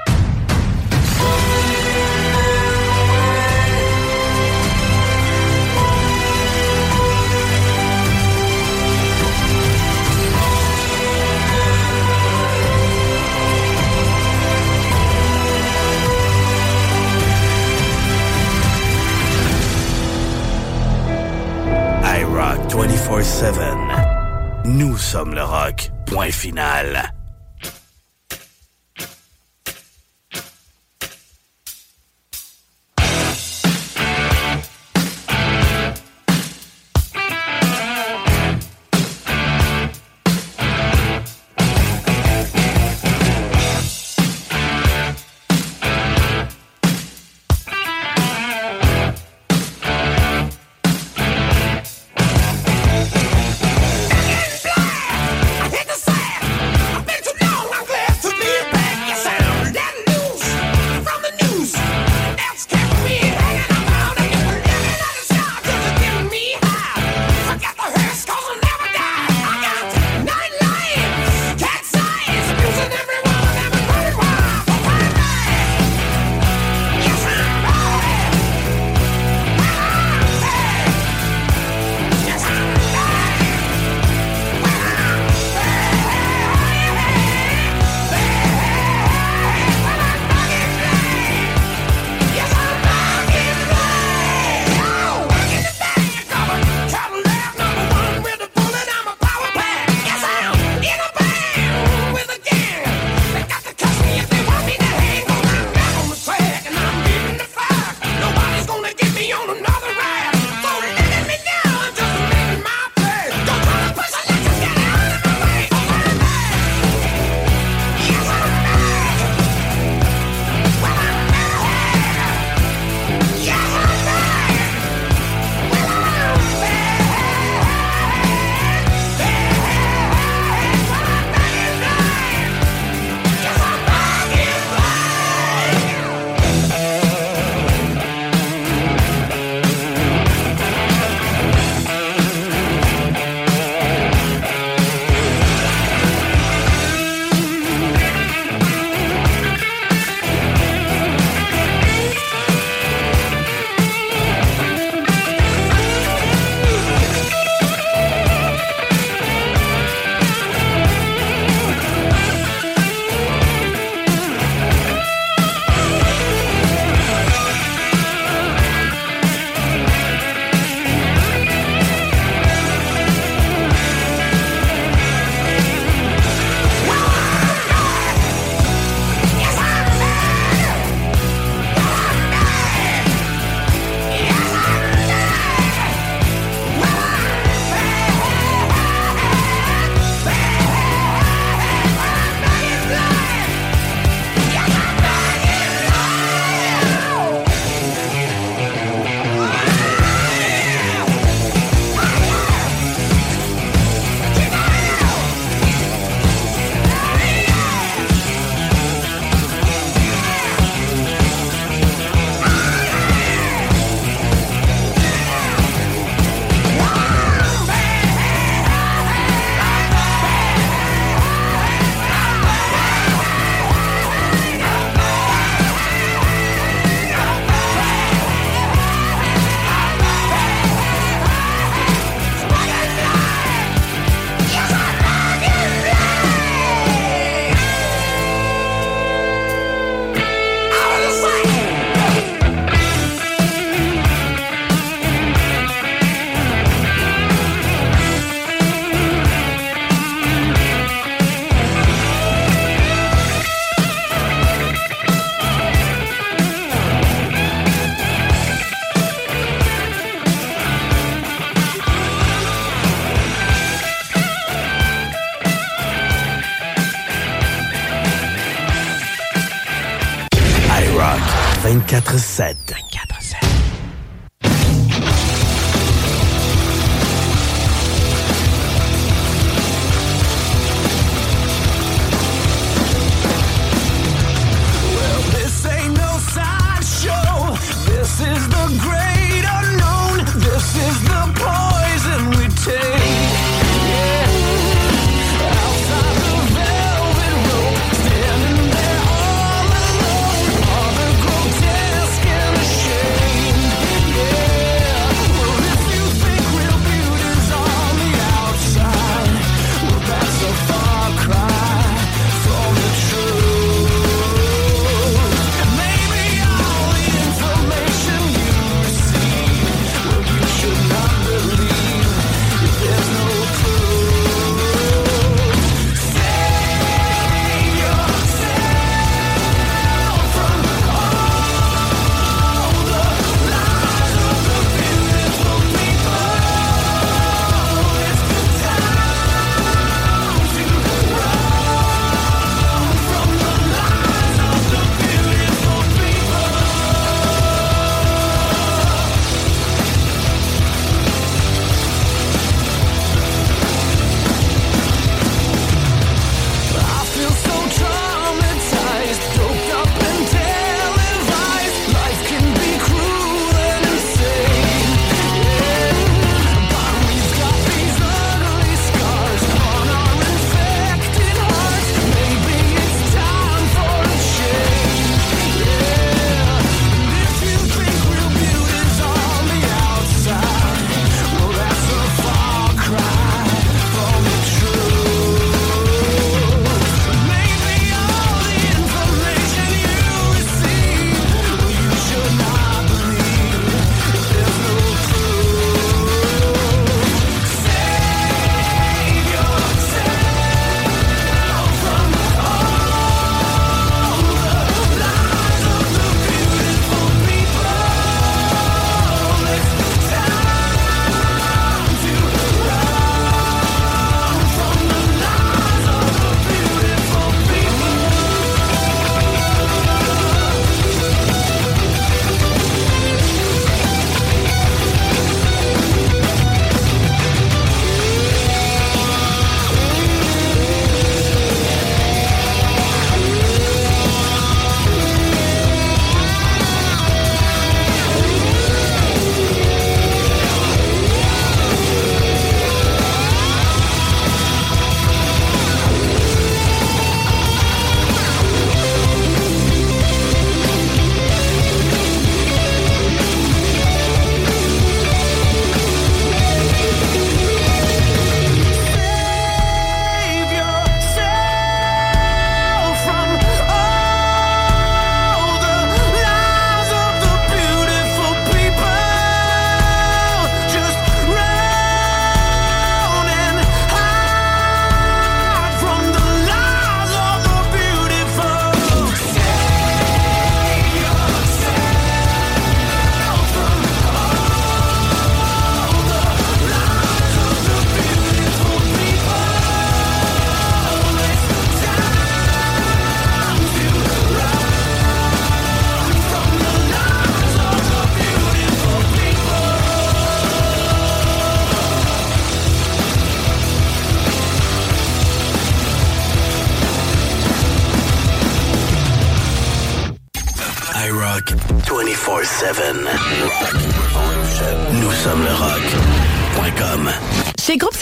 Speaker 12: 24-7. Nous sommes le rock. Point final.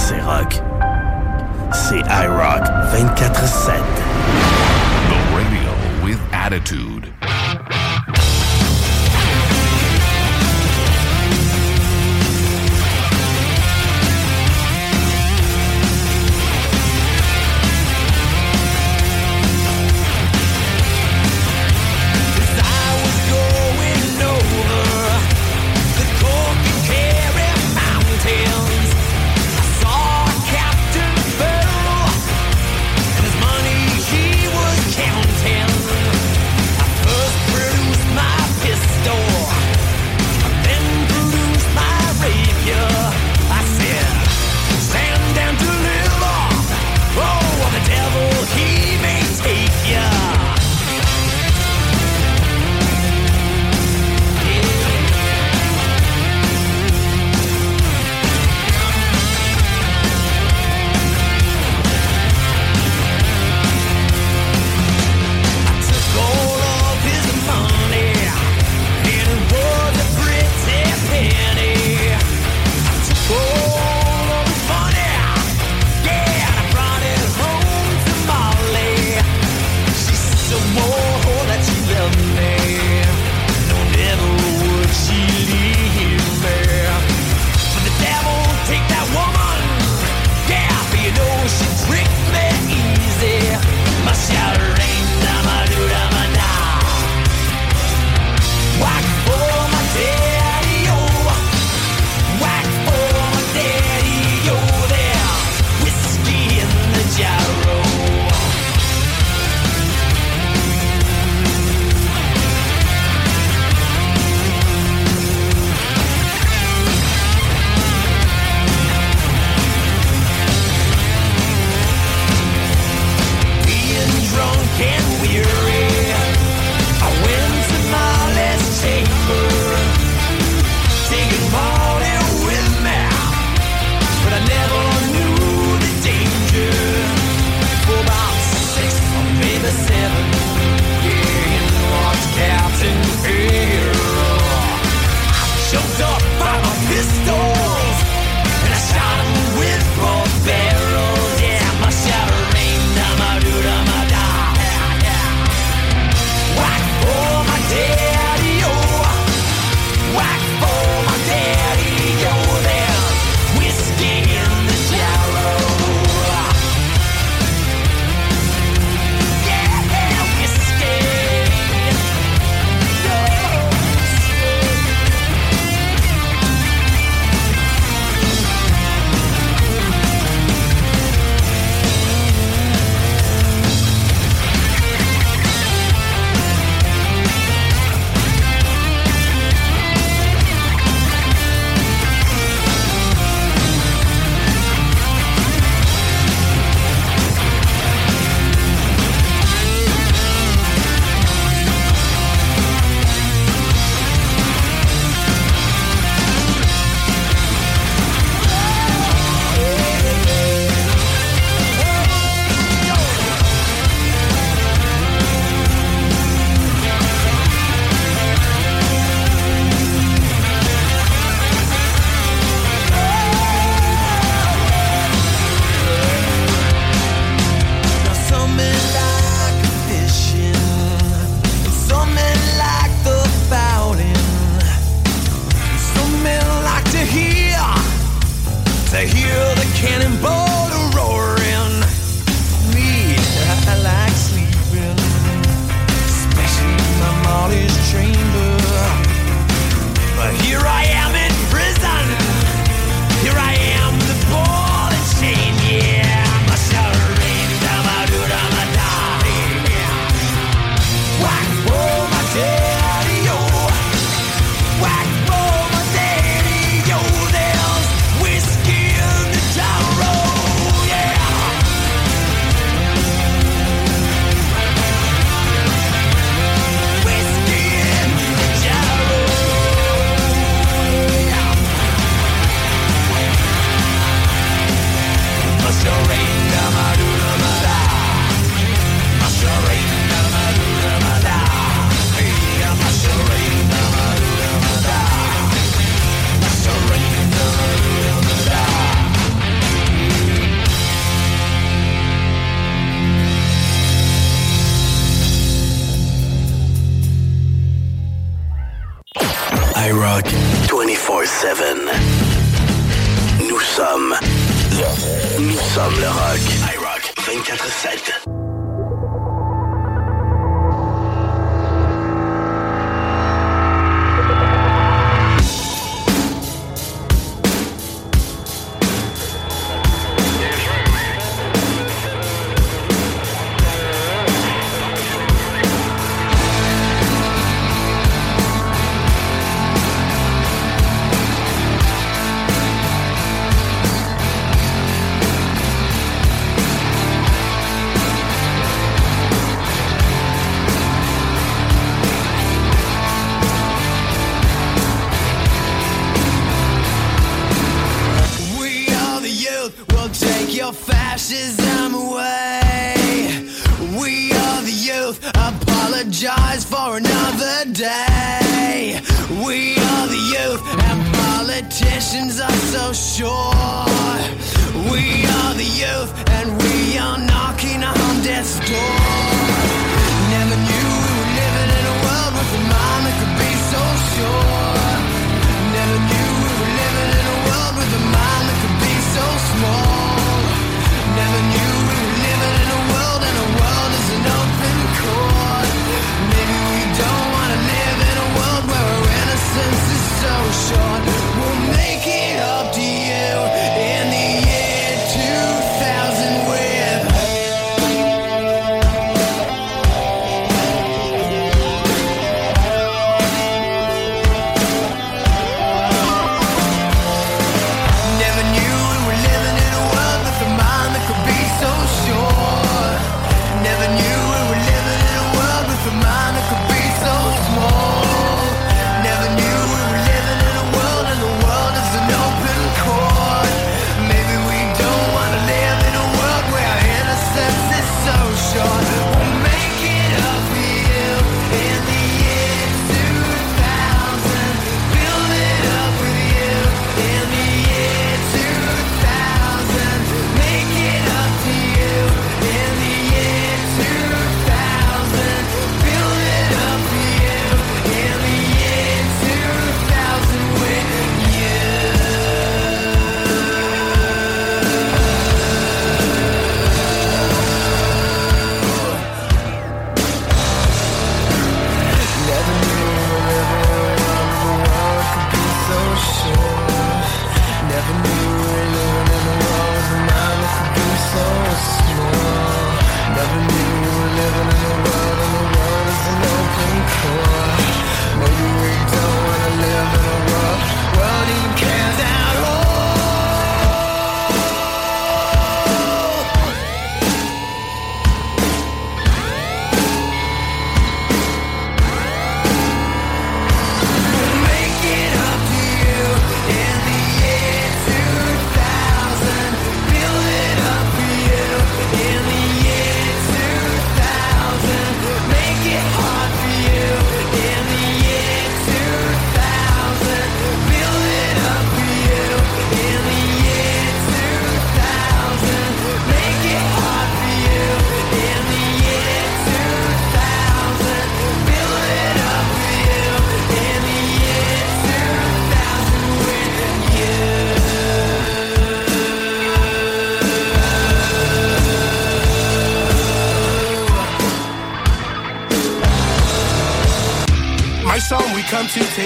Speaker 4: c'est rock, c'est iRock 24-7.
Speaker 5: The radio with attitude.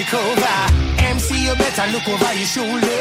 Speaker 11: takeover. MC, you better look over your shoulder.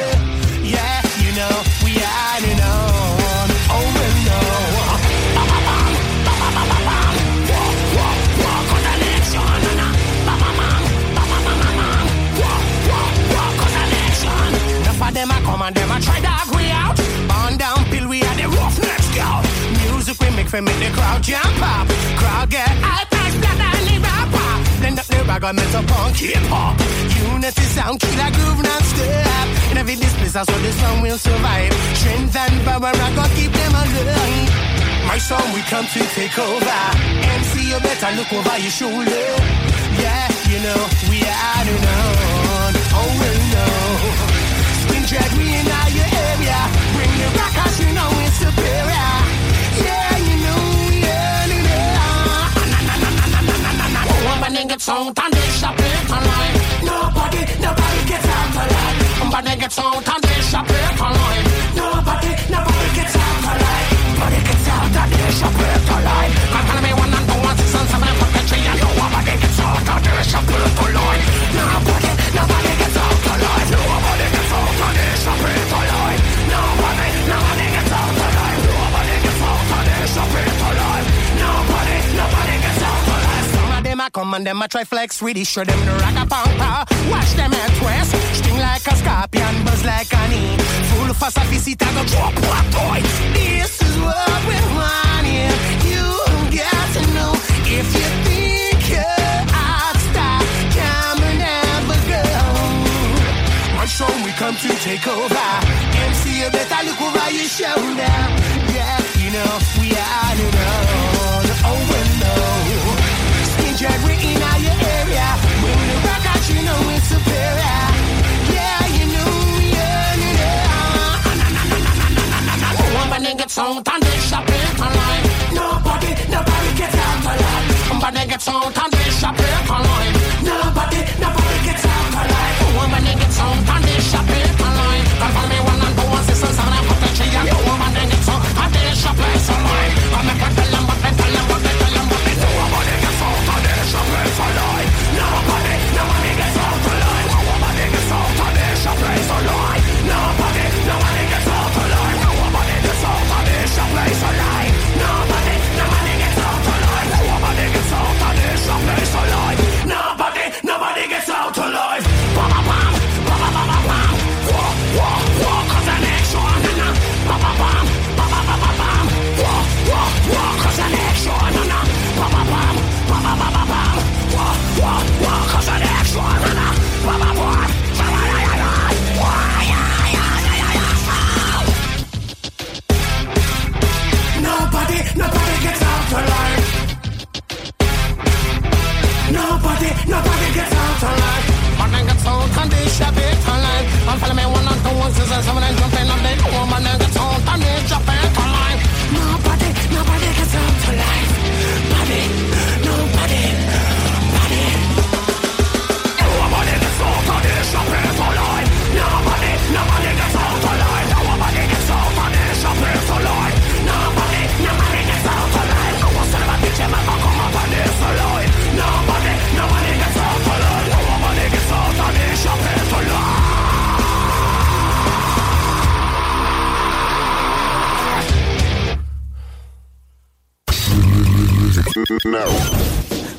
Speaker 11: and them a try flex with it. Show them the rock a pampa. Watch them at twist. Sting like a scorpion, buzz like a e. Full fast a visit a go drop what toy. This is what we want here. You got to know if you think you're out stop. Come and never go. My show we come to take over. MC, you better look over your shoulder. Yeah, you know we are. We're in out area. Moving it rock out, you know it's superior. Yeah, you know
Speaker 17: out and they shop it online. Nobody, nobody gets out alive. Woman get out and they shop it online. Nobody, nobody gets out alive. Woman get out and they shop it online. Come for me one and go and sisters and I'm protection. Woman get out and they shop it online. I make a Follow me one on two, and seven and jumping on the woman and gets on, time is jumping.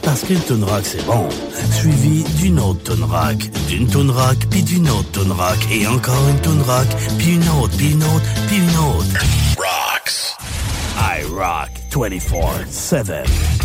Speaker 12: Parce qu'une Tonrac, c'est bon, suivi d'une autre Tonrac, d'une Tonrac, puis d'une autre Tonrac, et encore une Tonrac, puis une autre, puis une autre, puis une autre. Rocks. I rock 24-7.